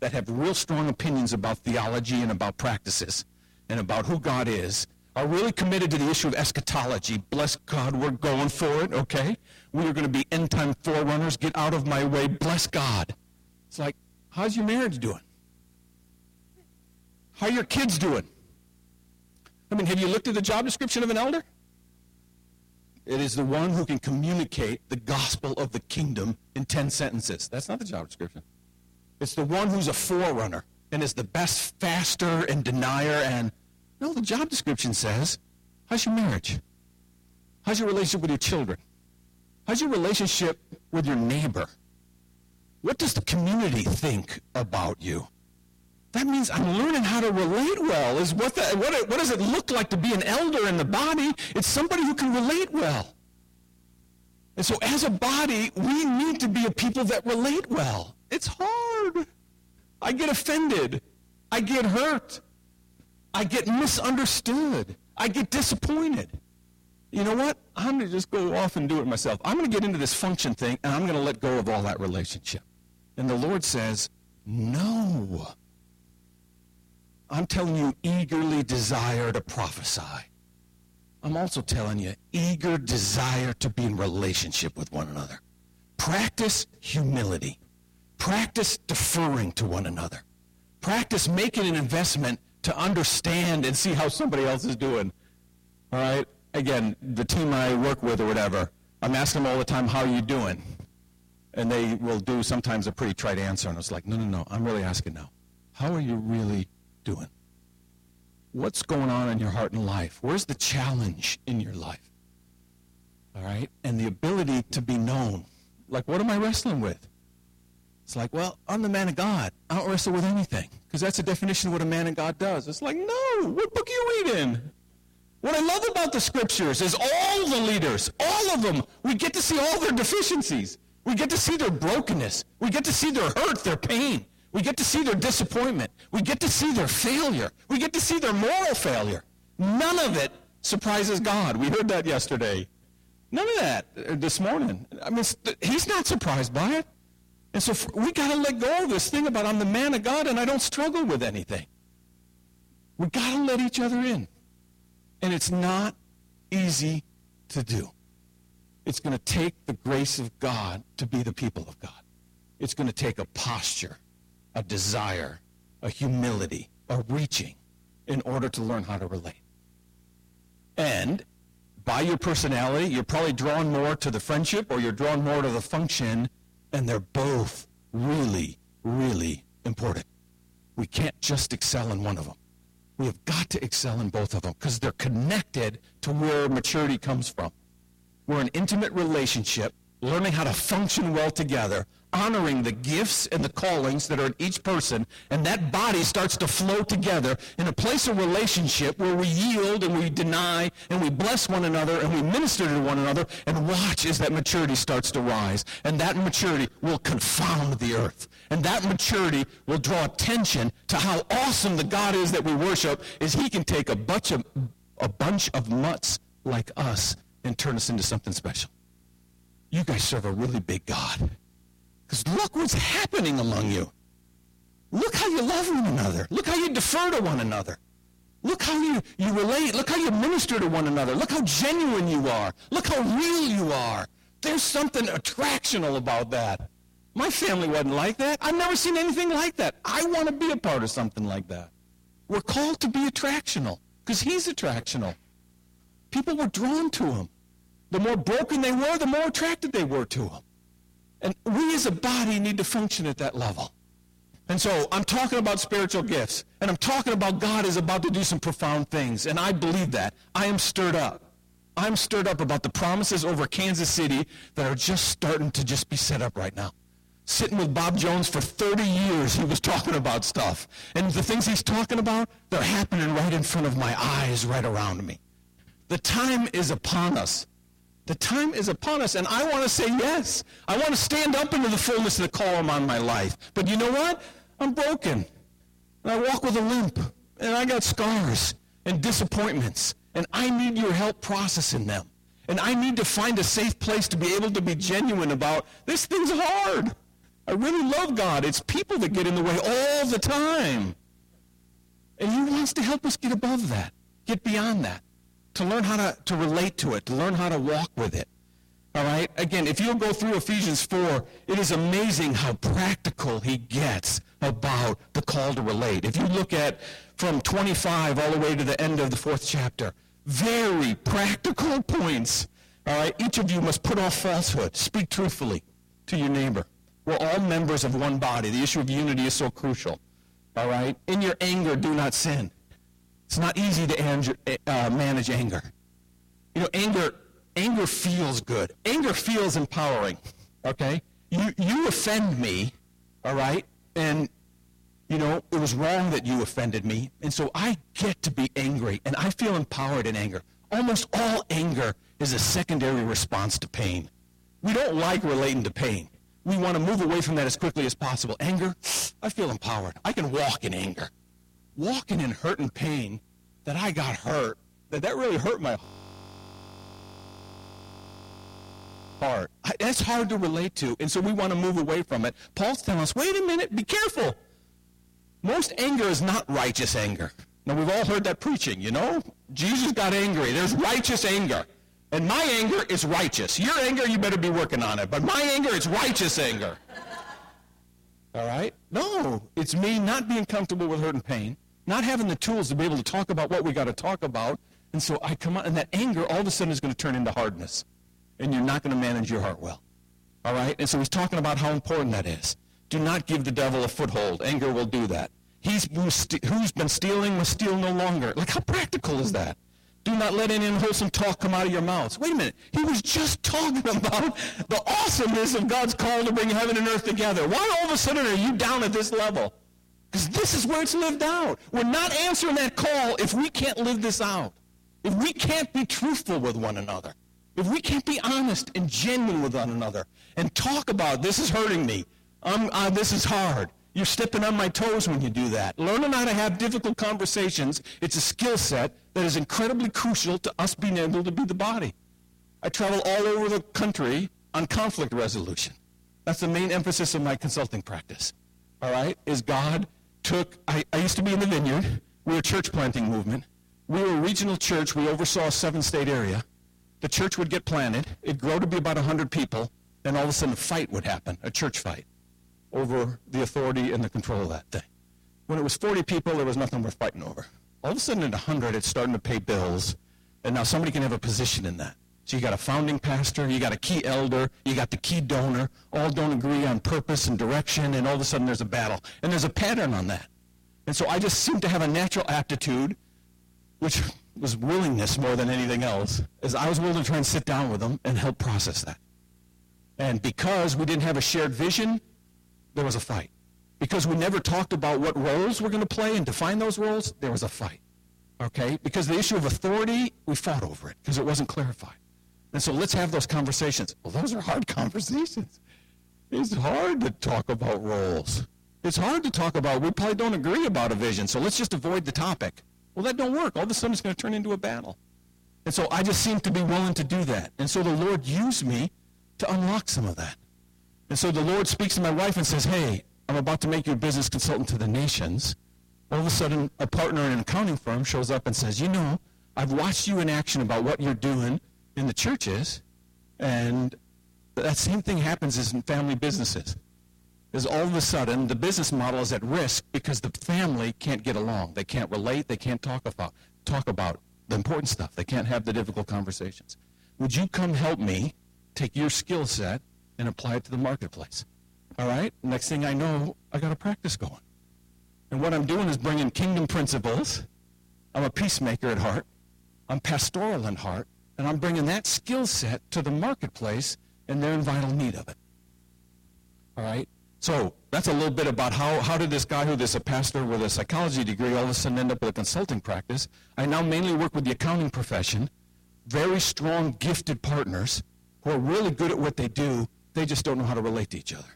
that have real strong opinions about theology and about practices and about who God is, are really committed to the issue of eschatology. Bless God, we're going for it, okay? We are going to be end time forerunners. Get out of my way. Bless God. It's like, how's your marriage doing? How are your kids doing? I mean, have you looked at the job description of an elder? It is the one who can communicate the gospel of the kingdom in 10 sentences. That's not the job description. It's the one who's a forerunner and is the best faster and denier. And no, the job description says, how's your marriage? How's your relationship with your children? How's your relationship with your neighbor? What does the community think about you? That means I'm learning how to relate well. Is what, the, what, what does it look like to be an elder in the body? It's somebody who can relate well. And so as a body, we need to be a people that relate well. It's hard. I get offended. I get hurt. I get misunderstood. I get disappointed. You know what? I'm going to just go off and do it myself. I'm going to get into this function thing, and I'm going to let go of all that relationship. And the Lord says, no. I'm telling you, eagerly desire to prophesy. I'm also telling you, eager desire to be in relationship with one another. Practice humility. Practice deferring to one another. Practice making an investment to understand and see how somebody else is doing. All right? Again, the team I work with or whatever, I'm asking them all the time, how are you doing? And they will do sometimes a pretty trite answer, and it's like, no, no, no, I'm really asking now. How are you really doing? What's going on in your heart and life? Where's the challenge in your life? All right? And the ability to be known. Like, what am I wrestling with? It's like, well, I'm the man of God. I don't wrestle with anything. Because that's the definition of what a man of God does. It's like, no, what book are you reading? What I love about the scriptures is all the leaders, all of them, we get to see all their deficiencies. We get to see their brokenness. We get to see their hurt, their pain. We get to see their disappointment. We get to see their failure. We get to see their moral failure. None of it surprises God. We heard that yesterday. None of that uh, this morning. I mean, he's not surprised by it. And so we got to let go of this thing about I'm the man of God and I don't struggle with anything. We got to let each other in. And it's not easy to do. It's going to take the grace of God to be the people of God. It's going to take a posture, a desire, a humility, a reaching in order to learn how to relate. And by your personality, you're probably drawn more to the friendship or you're drawn more to the function, and they're both really, really important. We can't just excel in one of them. We have got to excel in both of them because they're connected to where maturity comes from. We're an intimate relationship, learning how to function well together, honoring the gifts and the callings that are in each person, and that body starts to flow together in a place of relationship where we yield and we deny and we bless one another and we minister to one another and watch as that maturity starts to rise. And that maturity will confound the earth. And that maturity will draw attention to how awesome the God is that we worship is he can take a bunch of, a bunch of mutts like us and turn us into something special. You guys serve a really big God. Because look what's happening among you. Look how you love one another. Look how you defer to one another. Look how you, you relate. Look how you minister to one another. Look how genuine you are. Look how real you are. There's something attractional about that. My family wasn't like that. I've never seen anything like that. I want to be a part of something like that. We're called to be attractional because he's attractional. People were drawn to him. The more broken they were, the more attracted they were to him. And we as a body need to function at that level. And so I'm talking about spiritual gifts, and I'm talking about God is about to do some profound things, and I believe that. I am stirred up. I'm stirred up about the promises over Kansas City that are just starting to just be set up right now. Sitting with Bob Jones for 30 years, he was talking about stuff. And the things he's talking about, they're happening right in front of my eyes, right around me. The time is upon us the time is upon us, and I want to say yes. I want to stand up into the fullness of the call on my life. But you know what? I'm broken. And I walk with a limp, and I got scars and disappointments, and I need your help processing them. And I need to find a safe place to be able to be genuine about this thing's hard. I really love God. It's people that get in the way all the time. And he wants to help us get above that, get beyond that to learn how to, to relate to it, to learn how to walk with it. All right? Again, if you'll go through Ephesians 4, it is amazing how practical he gets about the call to relate. If you look at from 25 all the way to the end of the fourth chapter, very practical points. All right? Each of you must put off falsehood, speak truthfully to your neighbor. We're all members of one body. The issue of unity is so crucial. All right? In your anger, do not sin. It's not easy to uh, manage anger. You know, anger, anger feels good. Anger feels empowering. Okay? You, you offend me, all right? And, you know, it was wrong that you offended me. And so I get to be angry, and I feel empowered in anger. Almost all anger is a secondary response to pain. We don't like relating to pain. We want to move away from that as quickly as possible. Anger, I feel empowered. I can walk in anger walking in hurt and pain that I got hurt, that that really hurt my heart. That's hard to relate to, and so we want to move away from it. Paul's telling us, wait a minute, be careful. Most anger is not righteous anger. Now, we've all heard that preaching, you know? Jesus got angry. There's righteous anger. And my anger is righteous. Your anger, you better be working on it. But my anger is righteous anger. All right? No, it's me not being comfortable with hurt and pain not having the tools to be able to talk about what we got to talk about. And so I come out, and that anger all of a sudden is going to turn into hardness. And you're not going to manage your heart well. All right? And so he's talking about how important that is. Do not give the devil a foothold. Anger will do that. He's who's been stealing must steal no longer. Like, how practical is that? Do not let any unwholesome talk come out of your mouths. Wait a minute. He was just talking (laughs) about the awesomeness of God's call to bring heaven and earth together. Why all of a sudden are you down at this level? Because this is where it's lived out. We're not answering that call if we can't live this out. If we can't be truthful with one another. If we can't be honest and genuine with one another and talk about this is hurting me. Uh, this is hard. You're stepping on my toes when you do that. Learning how to have difficult conversations, it's a skill set that is incredibly crucial to us being able to be the body. I travel all over the country on conflict resolution. That's the main emphasis of my consulting practice. All right? Is God took, I, I used to be in the vineyard. We were a church planting movement. We were a regional church. We oversaw a seven state area. The church would get planted. It'd grow to be about 100 people. Then all of a sudden a fight would happen, a church fight over the authority and the control of that thing. When it was 40 people, there was nothing worth fighting over. All of a sudden at 100, it's starting to pay bills, and now somebody can have a position in that. So you got a founding pastor, you got a key elder, you got the key donor, all don't agree on purpose and direction, and all of a sudden there's a battle. And there's a pattern on that. And so I just seem to have a natural aptitude, which was willingness more than anything else, is I was willing to try and sit down with them and help process that. And because we didn't have a shared vision, there was a fight. Because we never talked about what roles we're going to play and define those roles, there was a fight. Okay? Because the issue of authority, we fought over it because it wasn't clarified. And so let's have those conversations. Well, those are hard (laughs) conversations. It's hard to talk about roles. It's hard to talk about, we probably don't agree about a vision, so let's just avoid the topic. Well, that don't work. All of a sudden it's going to turn into a battle. And so I just seem to be willing to do that. And so the Lord used me to unlock some of that. And so the Lord speaks to my wife and says, hey, I'm about to make you a business consultant to the nations. All of a sudden, a partner in an accounting firm shows up and says, you know, I've watched you in action about what you're doing in the churches, and that same thing happens in family businesses. Is all of a sudden the business model is at risk because the family can't get along. They can't relate. They can't talk about talk about the important stuff. They can't have the difficult conversations. Would you come help me take your skill set and apply it to the marketplace. All right? Next thing I know, I got a practice going. And what I'm doing is bringing kingdom principles. I'm a peacemaker at heart. I'm pastoral in heart. And I'm bringing that skill set to the marketplace, and they're in vital need of it. All right? So that's a little bit about how, how did this guy who is a pastor with a psychology degree all of a sudden end up with a consulting practice. I now mainly work with the accounting profession, very strong, gifted partners who are really good at what they do, they just don't know how to relate to each other.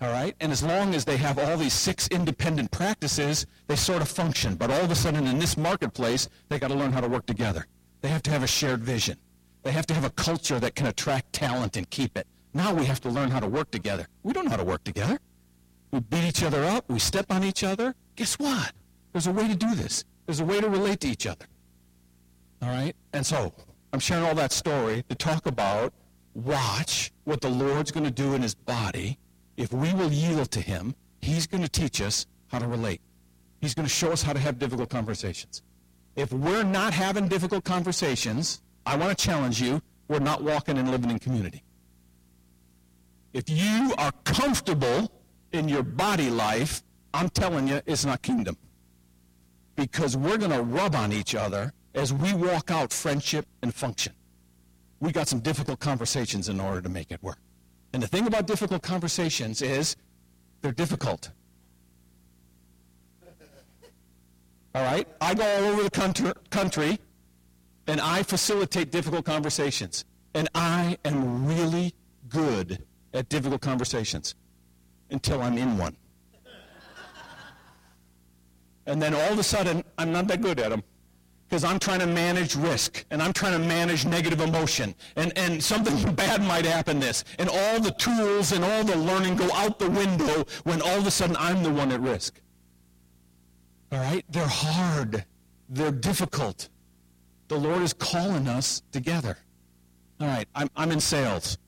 All right? And as long as they have all these six independent practices, they sort of function. But all of a sudden in this marketplace, they got to learn how to work together. They have to have a shared vision. They have to have a culture that can attract talent and keep it. Now we have to learn how to work together. We don't know how to work together. We beat each other up. We step on each other. Guess what? There's a way to do this. There's a way to relate to each other. All right? And so I'm sharing all that story to talk about watch what the Lord's going to do in his body. If we will yield to him, he's going to teach us how to relate. He's going to show us how to have difficult conversations. If we're not having difficult conversations, I want to challenge you, we're not walking and living in community. If you are comfortable in your body life, I'm telling you, it's not kingdom. Because we're going to rub on each other as we walk out friendship and function we got some difficult conversations in order to make it work. And the thing about difficult conversations is they're difficult. All right? I go all over the country and I facilitate difficult conversations. And I am really good at difficult conversations until I'm in one. And then all of a sudden, I'm not that good at them because I'm trying to manage risk and I'm trying to manage negative emotion and, and something (laughs) bad might happen this and all the tools and all the learning go out the window when all of a sudden I'm the one at risk. All right? They're hard. They're difficult. The Lord is calling us together. All right, I'm, I'm in sales.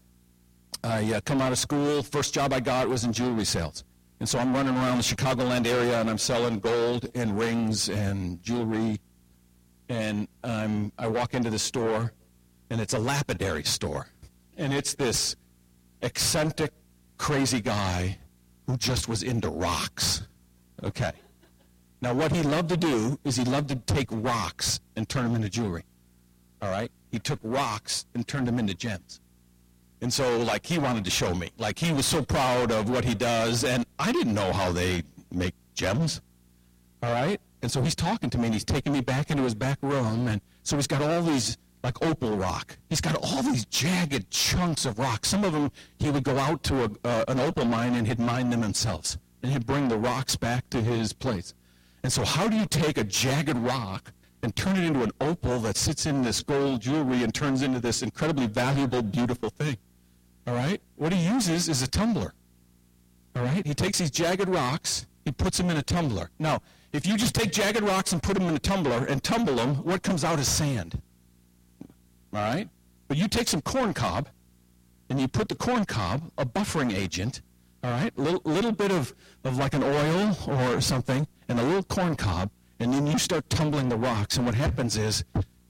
I uh, come out of school. First job I got was in jewelry sales. And so I'm running around the Chicagoland area and I'm selling gold and rings and jewelry and um, I walk into the store, and it's a lapidary store. And it's this eccentric, crazy guy who just was into rocks. Okay. Now, what he loved to do is he loved to take rocks and turn them into jewelry. All right? He took rocks and turned them into gems. And so, like, he wanted to show me. Like, he was so proud of what he does, and I didn't know how they make gems. All right? And so he's talking to me, and he's taking me back into his back room, and so he's got all these, like, opal rock. He's got all these jagged chunks of rock. Some of them, he would go out to a, uh, an opal mine, and he'd mine them himself. And he'd bring the rocks back to his place. And so how do you take a jagged rock and turn it into an opal that sits in this gold jewelry and turns into this incredibly valuable, beautiful thing? All right? What he uses is a tumbler. All right? He takes these jagged rocks, he puts them in a tumbler. Now, if you just take jagged rocks and put them in a tumbler and tumble them, what comes out is sand. All right? But you take some corn cob and you put the corn cob, a buffering agent, all right, a little, little bit of, of like an oil or something, and a little corn cob, and then you start tumbling the rocks, and what happens is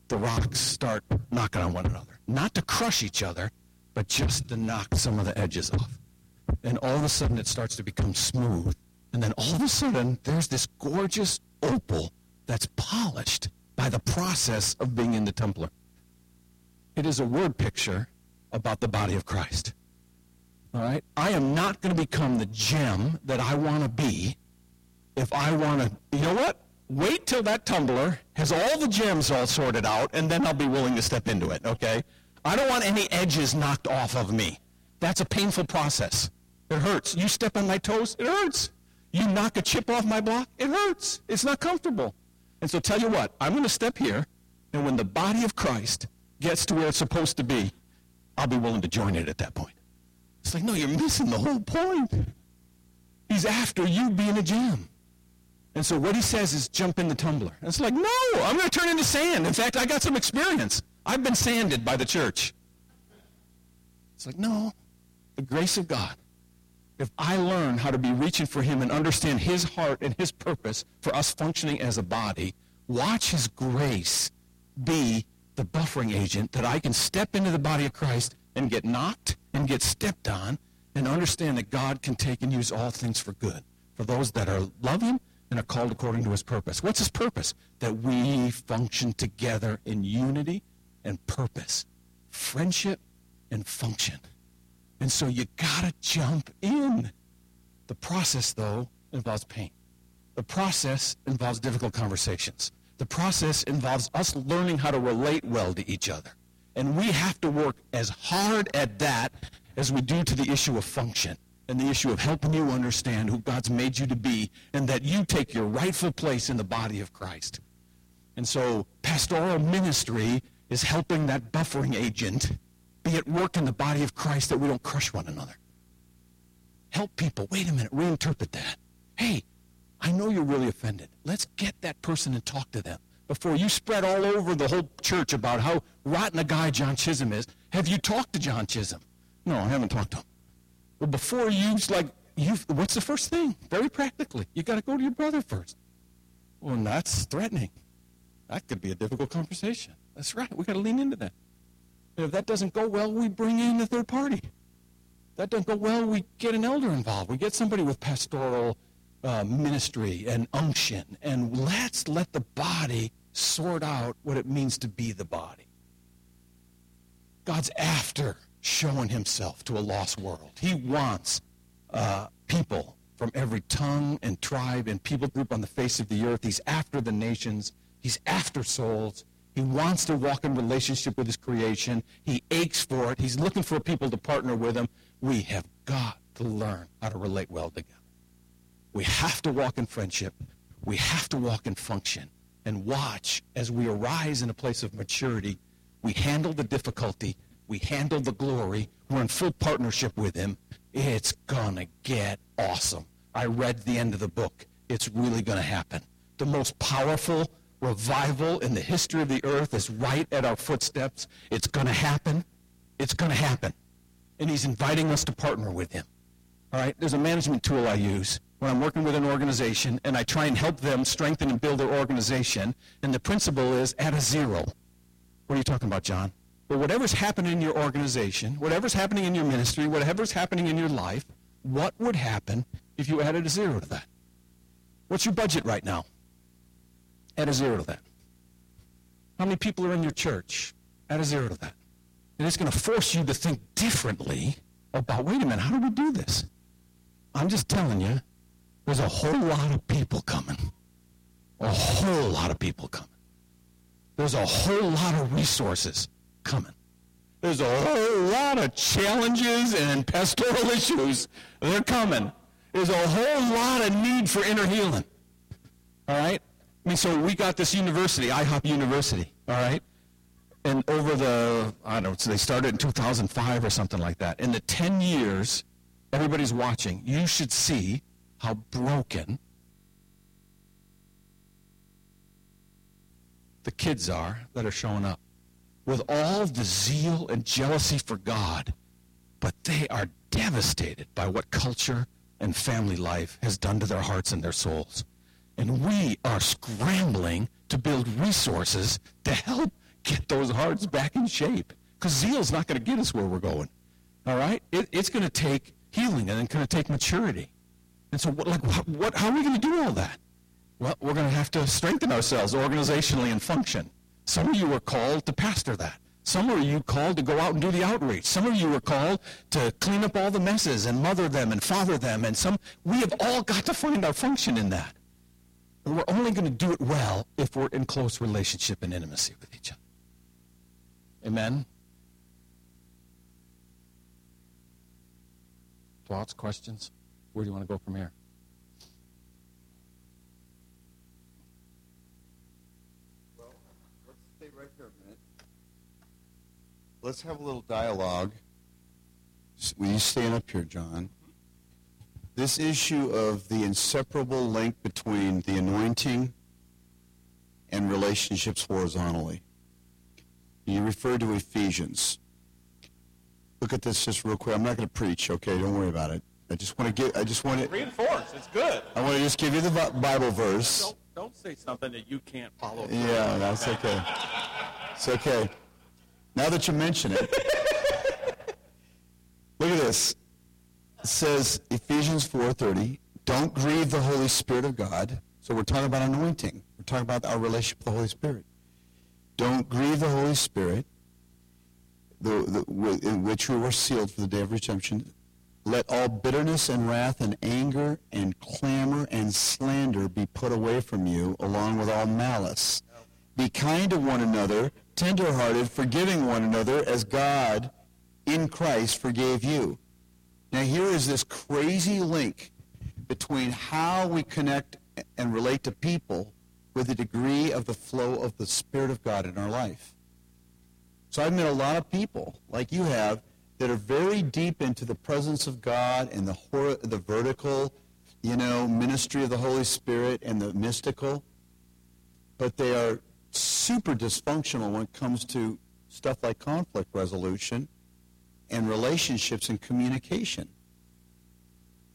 the rocks start knocking on one another. Not to crush each other, but just to knock some of the edges off. And all of a sudden it starts to become smooth. And then all of a sudden there's this gorgeous opal that's polished by the process of being in the tumbler. It is a word picture about the body of Christ. All right? I am not going to become the gem that I want to be if I want to, you know what? Wait till that tumbler has all the gems all sorted out, and then I'll be willing to step into it, okay? I don't want any edges knocked off of me. That's a painful process. It hurts. You step on my toes, it hurts. You knock a chip off my block, it hurts. It's not comfortable. And so tell you what, I'm going to step here, and when the body of Christ gets to where it's supposed to be, I'll be willing to join it at that point. It's like, no, you're missing the whole point. He's after you being a gem. And so what he says is jump in the tumbler. And it's like, no, I'm going to turn into sand. In fact, I got some experience. I've been sanded by the church. It's like, no, the grace of God. If I learn how to be reaching for him and understand his heart and his purpose for us functioning as a body, watch his grace be the buffering agent that I can step into the body of Christ and get knocked and get stepped on and understand that God can take and use all things for good for those that are him and are called according to his purpose. What's his purpose? That we function together in unity and purpose, friendship and function. And so you got to jump in. The process, though, involves pain. The process involves difficult conversations. The process involves us learning how to relate well to each other. And we have to work as hard at that as we do to the issue of function and the issue of helping you understand who God's made you to be and that you take your rightful place in the body of Christ. And so pastoral ministry is helping that buffering agent be at work in the body of Christ that we don't crush one another. Help people. Wait a minute. Reinterpret that. Hey, I know you're really offended. Let's get that person and talk to them before you spread all over the whole church about how rotten a guy John Chisholm is. Have you talked to John Chisholm? No, I haven't talked to him. Well, before you, like, you, what's the first thing? Very practically, you got to go to your brother first. Well, that's threatening. That could be a difficult conversation. That's right. We got to lean into that. And if that doesn't go well, we bring in a third party. If that doesn't go well, we get an elder involved. We get somebody with pastoral uh, ministry and unction, and let's let the body sort out what it means to be the body. God's after showing himself to a lost world. He wants uh, people from every tongue and tribe and people group on the face of the earth. He's after the nations. He's after souls. He wants to walk in relationship with his creation. He aches for it. He's looking for people to partner with him. We have got to learn how to relate well together. We have to walk in friendship. We have to walk in function and watch as we arise in a place of maturity. We handle the difficulty. We handle the glory. We're in full partnership with him. It's going to get awesome. I read the end of the book. It's really going to happen. The most powerful revival in the history of the earth is right at our footsteps. It's going to happen. It's going to happen. And he's inviting us to partner with him. All right? There's a management tool I use when I'm working with an organization and I try and help them strengthen and build their organization. And the principle is add a zero. What are you talking about, John? But whatever's happening in your organization, whatever's happening in your ministry, whatever's happening in your life, what would happen if you added a zero to that? What's your budget right now? Add a zero to that. How many people are in your church? Add a zero to that. And it's going to force you to think differently about, wait a minute, how do we do this? I'm just telling you, there's a whole lot of people coming. A whole lot of people coming. There's a whole lot of resources coming. There's a whole lot of challenges and pastoral (laughs) issues. They're coming. There's a whole lot of need for inner healing. All right? I mean, so we got this university, IHOP University, all right? And over the, I don't know, so they started in 2005 or something like that. In the 10 years, everybody's watching, you should see how broken the kids are that are showing up with all the zeal and jealousy for God, but they are devastated by what culture and family life has done to their hearts and their souls. And we are scrambling to build resources to help get those hearts back in shape. Because zeal's not going to get us where we're going. All right? It, it's going to take healing and it's going to take maturity. And so, what, like, what, what, how are we going to do all that? Well, we're going to have to strengthen ourselves organizationally and function. Some of you are called to pastor that. Some of you called to go out and do the outreach. Some of you are called to clean up all the messes and mother them and father them. And some, we have all got to find our function in that. And we're only going to do it well if we're in close relationship and intimacy with each other. Amen? Thoughts, questions? Where do you want to go from here? Well, let's stay right here a minute. Let's have a little dialogue. Will you stand up here, John? This issue of the inseparable link between the anointing and relationships horizontally. You refer to Ephesians. Look at this just real quick. I'm not going to preach, okay? Don't worry about it. I just want to give. I just want to. Reinforce. It's good. I want to just give you the Bible verse. Don't, don't say something that you can't follow. Yeah, that's okay. It's okay. Now that you mention it, look at this. It says Ephesians 4:30, "Don't grieve the Holy Spirit of God." So we're talking about anointing. We're talking about our relationship with the Holy Spirit. Don't grieve the Holy Spirit, the, the, in which we were sealed for the day of redemption. Let all bitterness and wrath and anger and clamor and slander be put away from you, along with all malice. Be kind to one another, tenderhearted, forgiving one another, as God in Christ forgave you. Now, here is this crazy link between how we connect and relate to people with the degree of the flow of the Spirit of God in our life. So I've met a lot of people, like you have, that are very deep into the presence of God and the, hor- the vertical, you know, ministry of the Holy Spirit and the mystical, but they are super dysfunctional when it comes to stuff like conflict resolution and relationships and communication.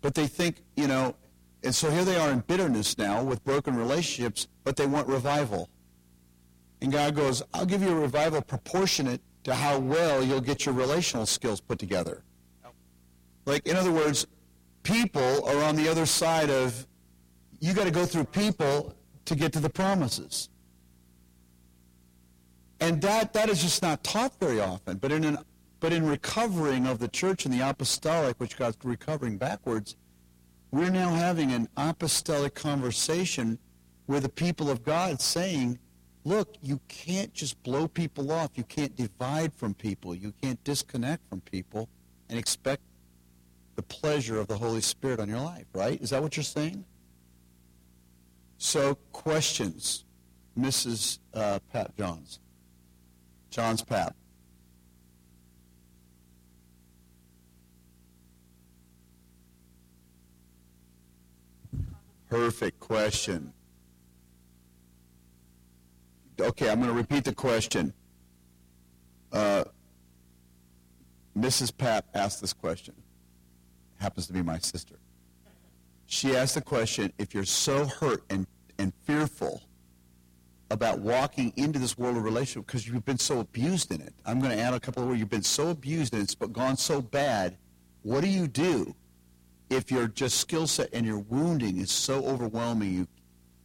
But they think, you know, and so here they are in bitterness now with broken relationships, but they want revival. And God goes, I'll give you a revival proportionate to how well you'll get your relational skills put together. Like, in other words, people are on the other side of, you got to go through people to get to the promises. And that, that is just not taught very often. But in, an, but in recovering of the church and the apostolic, which God's recovering backwards, we're now having an apostolic conversation with the people of God saying, look, you can't just blow people off. You can't divide from people. You can't disconnect from people and expect the pleasure of the Holy Spirit on your life, right? Is that what you're saying? So, questions, Mrs. Uh, Pat Johns. Johns Pat. Perfect question. Okay, I'm going to repeat the question. Uh, Mrs. Pat asked this question. Happens to be my sister. She asked the question, if you're so hurt and, and fearful about walking into this world of relationship because you've been so abused in it. I'm going to add a couple words. You've been so abused and it's gone so bad. What do you do if your just skill set and your wounding is so overwhelming you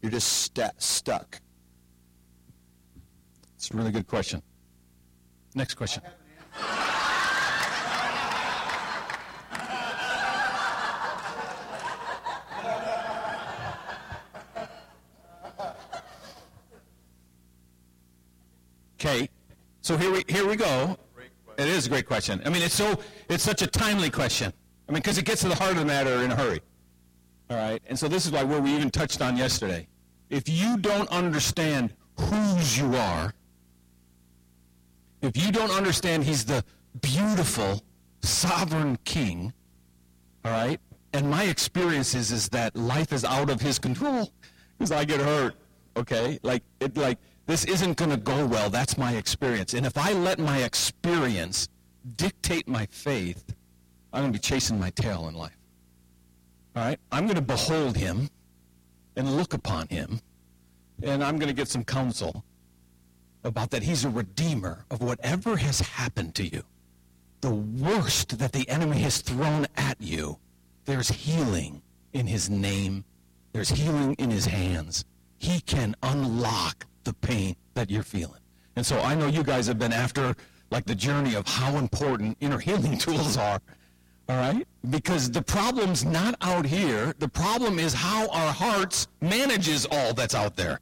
you're just st- stuck? It's a really good question. Next question. Okay, so here we here we go. It is a great question. I mean, it's so it's such a timely question. I mean, because it gets to the heart of the matter in a hurry. All right, and so this is why where we even touched on yesterday. If you don't understand whose you are, if you don't understand He's the beautiful sovereign King, all right, and my experience is is that life is out of His control because I get hurt. Okay, like it like this isn't going to go well. That's my experience. And if I let my experience dictate my faith, I'm going to be chasing my tail in life. All right? I'm going to behold him and look upon him, and I'm going to get some counsel about that he's a redeemer of whatever has happened to you. The worst that the enemy has thrown at you, there's healing in his name. There's healing in his hands. He can unlock the pain that you're feeling. And so I know you guys have been after like the journey of how important inner healing (laughs) tools are. All right? Because the problem's not out here. The problem is how our hearts manages all that's out there.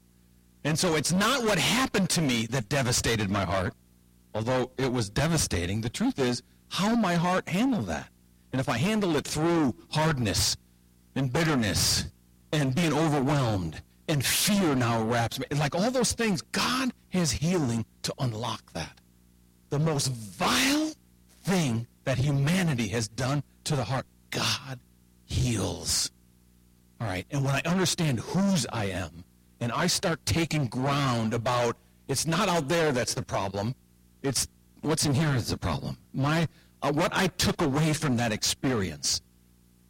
And so it's not what happened to me that devastated my heart, although it was devastating. The truth is how my heart handled that. And if I handle it through hardness and bitterness and being overwhelmed and fear now wraps me. Like all those things, God has healing to unlock that. The most vile thing that humanity has done to the heart, God heals. All right, and when I understand whose I am, and I start taking ground about it's not out there that's the problem, it's what's in here is the problem. My uh, what I took away from that experience,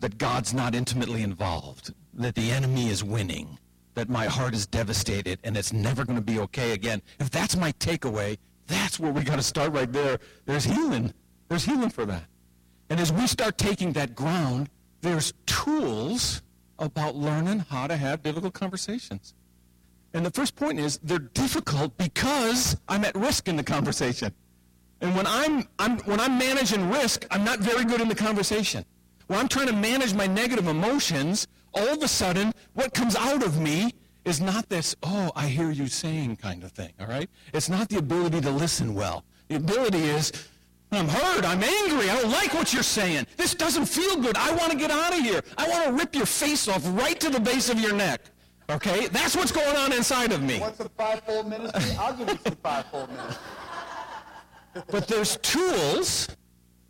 that God's not intimately involved, that the enemy is winning, that my heart is devastated and it's never going to be okay again. If that's my takeaway, that's where we got to start right there. There's healing. There's healing for that. And as we start taking that ground, there's tools about learning how to have difficult conversations. And the first point is they're difficult because I'm at risk in the conversation. And when I'm, I'm, when I'm managing risk, I'm not very good in the conversation. When I'm trying to manage my negative emotions, all of a sudden, what comes out of me is not this, oh, I hear you saying kind of thing, all right? It's not the ability to listen well. The ability is, I'm hurt, I'm angry, I don't like what you're saying. This doesn't feel good. I want to get out of here. I want to rip your face off right to the base of your neck. Okay? That's what's going on inside of me. Want some five-fold ministry? I'll give you some five-fold ministry. but there's tools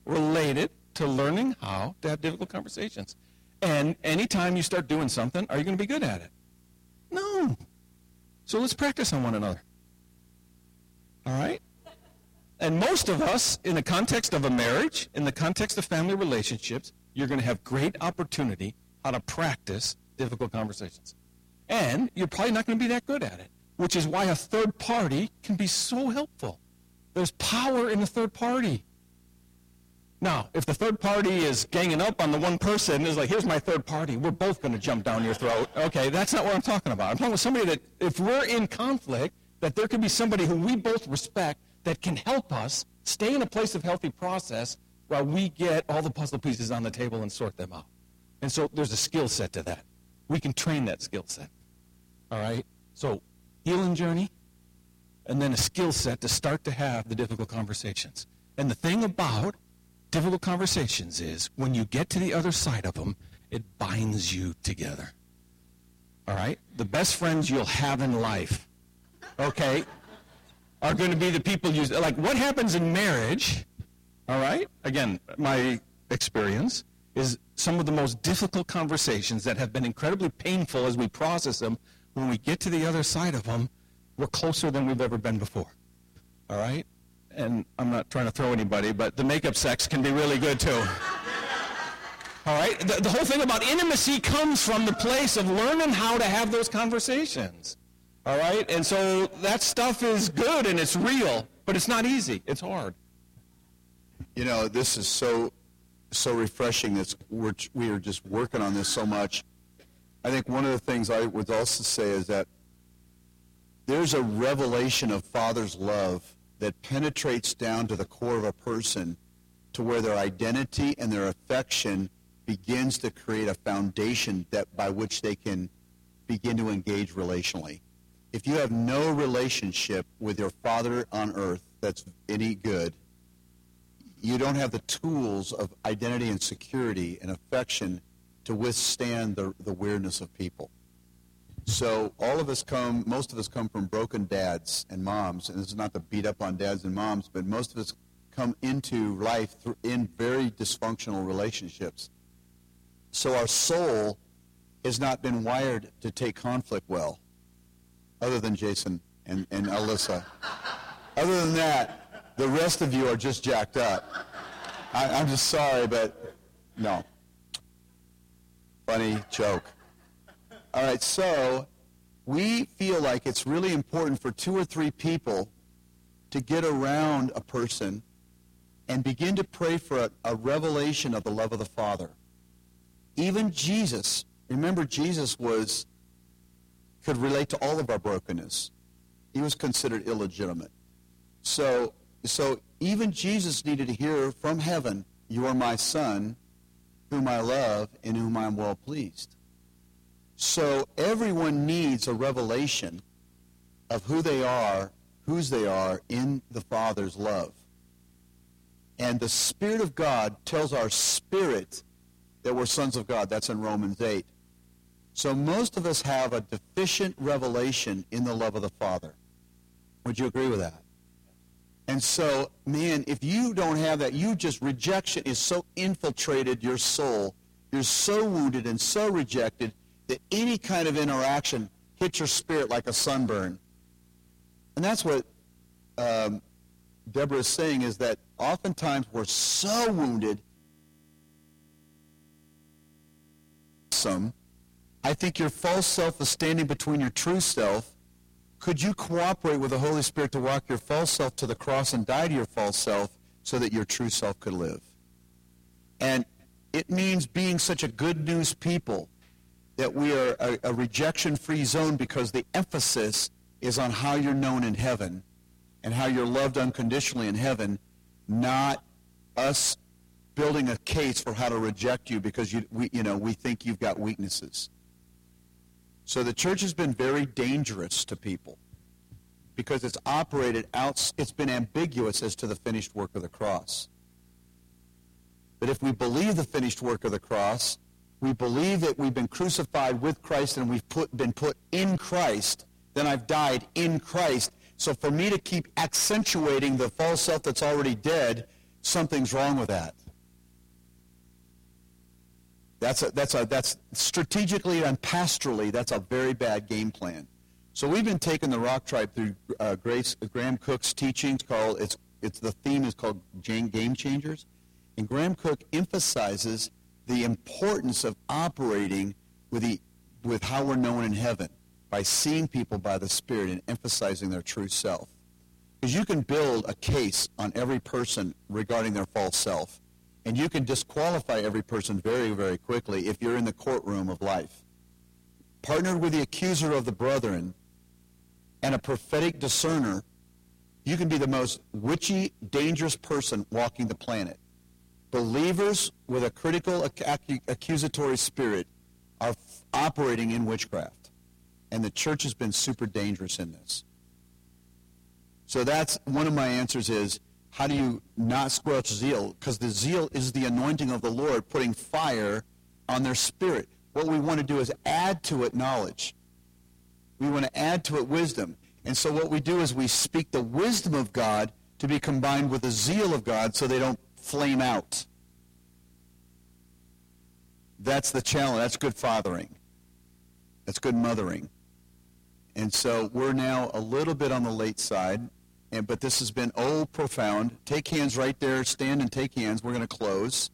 related to learning how to have difficult conversations. And anytime you start doing something, are you going to be good at it? No. So let's practice on one another. All right? And most of us, in the context of a marriage, in the context of family relationships, you're going to have great opportunity how to practice difficult conversations. And you're probably not going to be that good at it, which is why a third party can be so helpful. There's power in the third party. Now, if the third party is ganging up on the one person, is like, here's my third party, we're both going to jump down your throat. Okay, that's not what I'm talking about. I'm talking about somebody that, if we're in conflict, that there could be somebody who we both respect that can help us stay in a place of healthy process while we get all the puzzle pieces on the table and sort them out. And so there's a skill set to that. We can train that skill set. All right? So, healing journey, and then a skill set to start to have the difficult conversations. And the thing about difficult conversations is when you get to the other side of them, it binds you together. All right? The best friends you'll have in life, okay, are going to be the people you like. What happens in marriage, all right? Again, my experience is some of the most difficult conversations that have been incredibly painful as we process them. When we get to the other side of them, we're closer than we've ever been before. All right? And I'm not trying to throw anybody, but the makeup sex can be really good too. All right? The, the, whole thing about intimacy comes from the place of learning how to have those conversations. All right? And so that stuff is good and it's real, but it's not easy. It's hard. You know, this is so so refreshing. It's we're we are just working on this so much. I think one of the things I would also say is that there's a revelation of Father's love that penetrates down to the core of a person to where their identity and their affection begins to create a foundation that by which they can begin to engage relationally. If you have no relationship with your Father on earth that's any good, you don't have the tools of identity and security and affection to withstand the, the weirdness of people. So all of us come, most of us come from broken dads and moms, and this is not to beat up on dads and moms, but most of us come into life in very dysfunctional relationships. So our soul has not been wired to take conflict well, other than Jason and, and Alyssa. Other than that, the rest of you are just jacked up. I, I'm just sorry, but no. Funny joke. All right, so we feel like it's really important for two or three people to get around a person and begin to pray for a, a, revelation of the love of the Father. Even Jesus, remember Jesus was could relate to all of our brokenness. He was considered illegitimate. So so even Jesus needed to hear from heaven, You are my son, whom I love, and whom I am well pleased. So everyone needs a revelation of who they are, whose they are in the Father's love. And the Spirit of God tells our spirit that we're sons of God. That's in Romans 8. So most of us have a deficient revelation in the love of the Father. Would you agree with that? And so, man, if you don't have that, you just, rejection is so infiltrated your soul. You're so wounded and so rejected that any kind of interaction hits your spirit like a sunburn. And that's what um, Deborah is saying is that oftentimes we're so wounded. Some, I think your false self is standing between your true self. Could you cooperate with the Holy Spirit to walk your false self to the cross and die to your false self so that your true self could live? And it means being such a good news people that we are a, a rejection-free zone because the emphasis is on how you're known in heaven and how you're loved unconditionally in heaven, not us building a case for how to reject you because you, we, you know, we think you've got weaknesses. So the church has been very dangerous to people because it's operated out, it's been ambiguous as to the finished work of the cross. But if we believe the finished work of the cross, we believe that we've been crucified with Christ and we've put, been put in Christ, then I've died in Christ. So for me to keep accentuating the false self that's already dead, something's wrong with that. That's a, that's a, that's strategically and pastorally, that's a very bad game plan. So we've been taking the Rock Tribe through uh, Grace, Graham Cooke's teachings called, it's, it's, the theme is called Game Changers. And Graham Cooke emphasizes the importance of operating with, the, with how we're known in heaven by seeing people by the Spirit and emphasizing their true self. Because you can build a case on every person regarding their false self, and you can disqualify every person very, very quickly if you're in the courtroom of life. Partnered with the accuser of the brethren and a prophetic discerner, you can be the most witchy, dangerous person walking the planet. Believers with a critical accusatory spirit are operating in witchcraft. And the church has been super dangerous in this. So that's one of my answers is how do you not squelch zeal? Because the zeal is the anointing of the Lord putting fire on their spirit. What we want to do is add to it knowledge. We want to add to it wisdom. And so what we do is we speak the wisdom of God to be combined with the zeal of God so they don't flame out. That's the challenge. That's good fathering. That's good mothering. And so we're now a little bit on the late side, and but this has been oh profound. Take hands right there. Stand and take hands. We're going to close.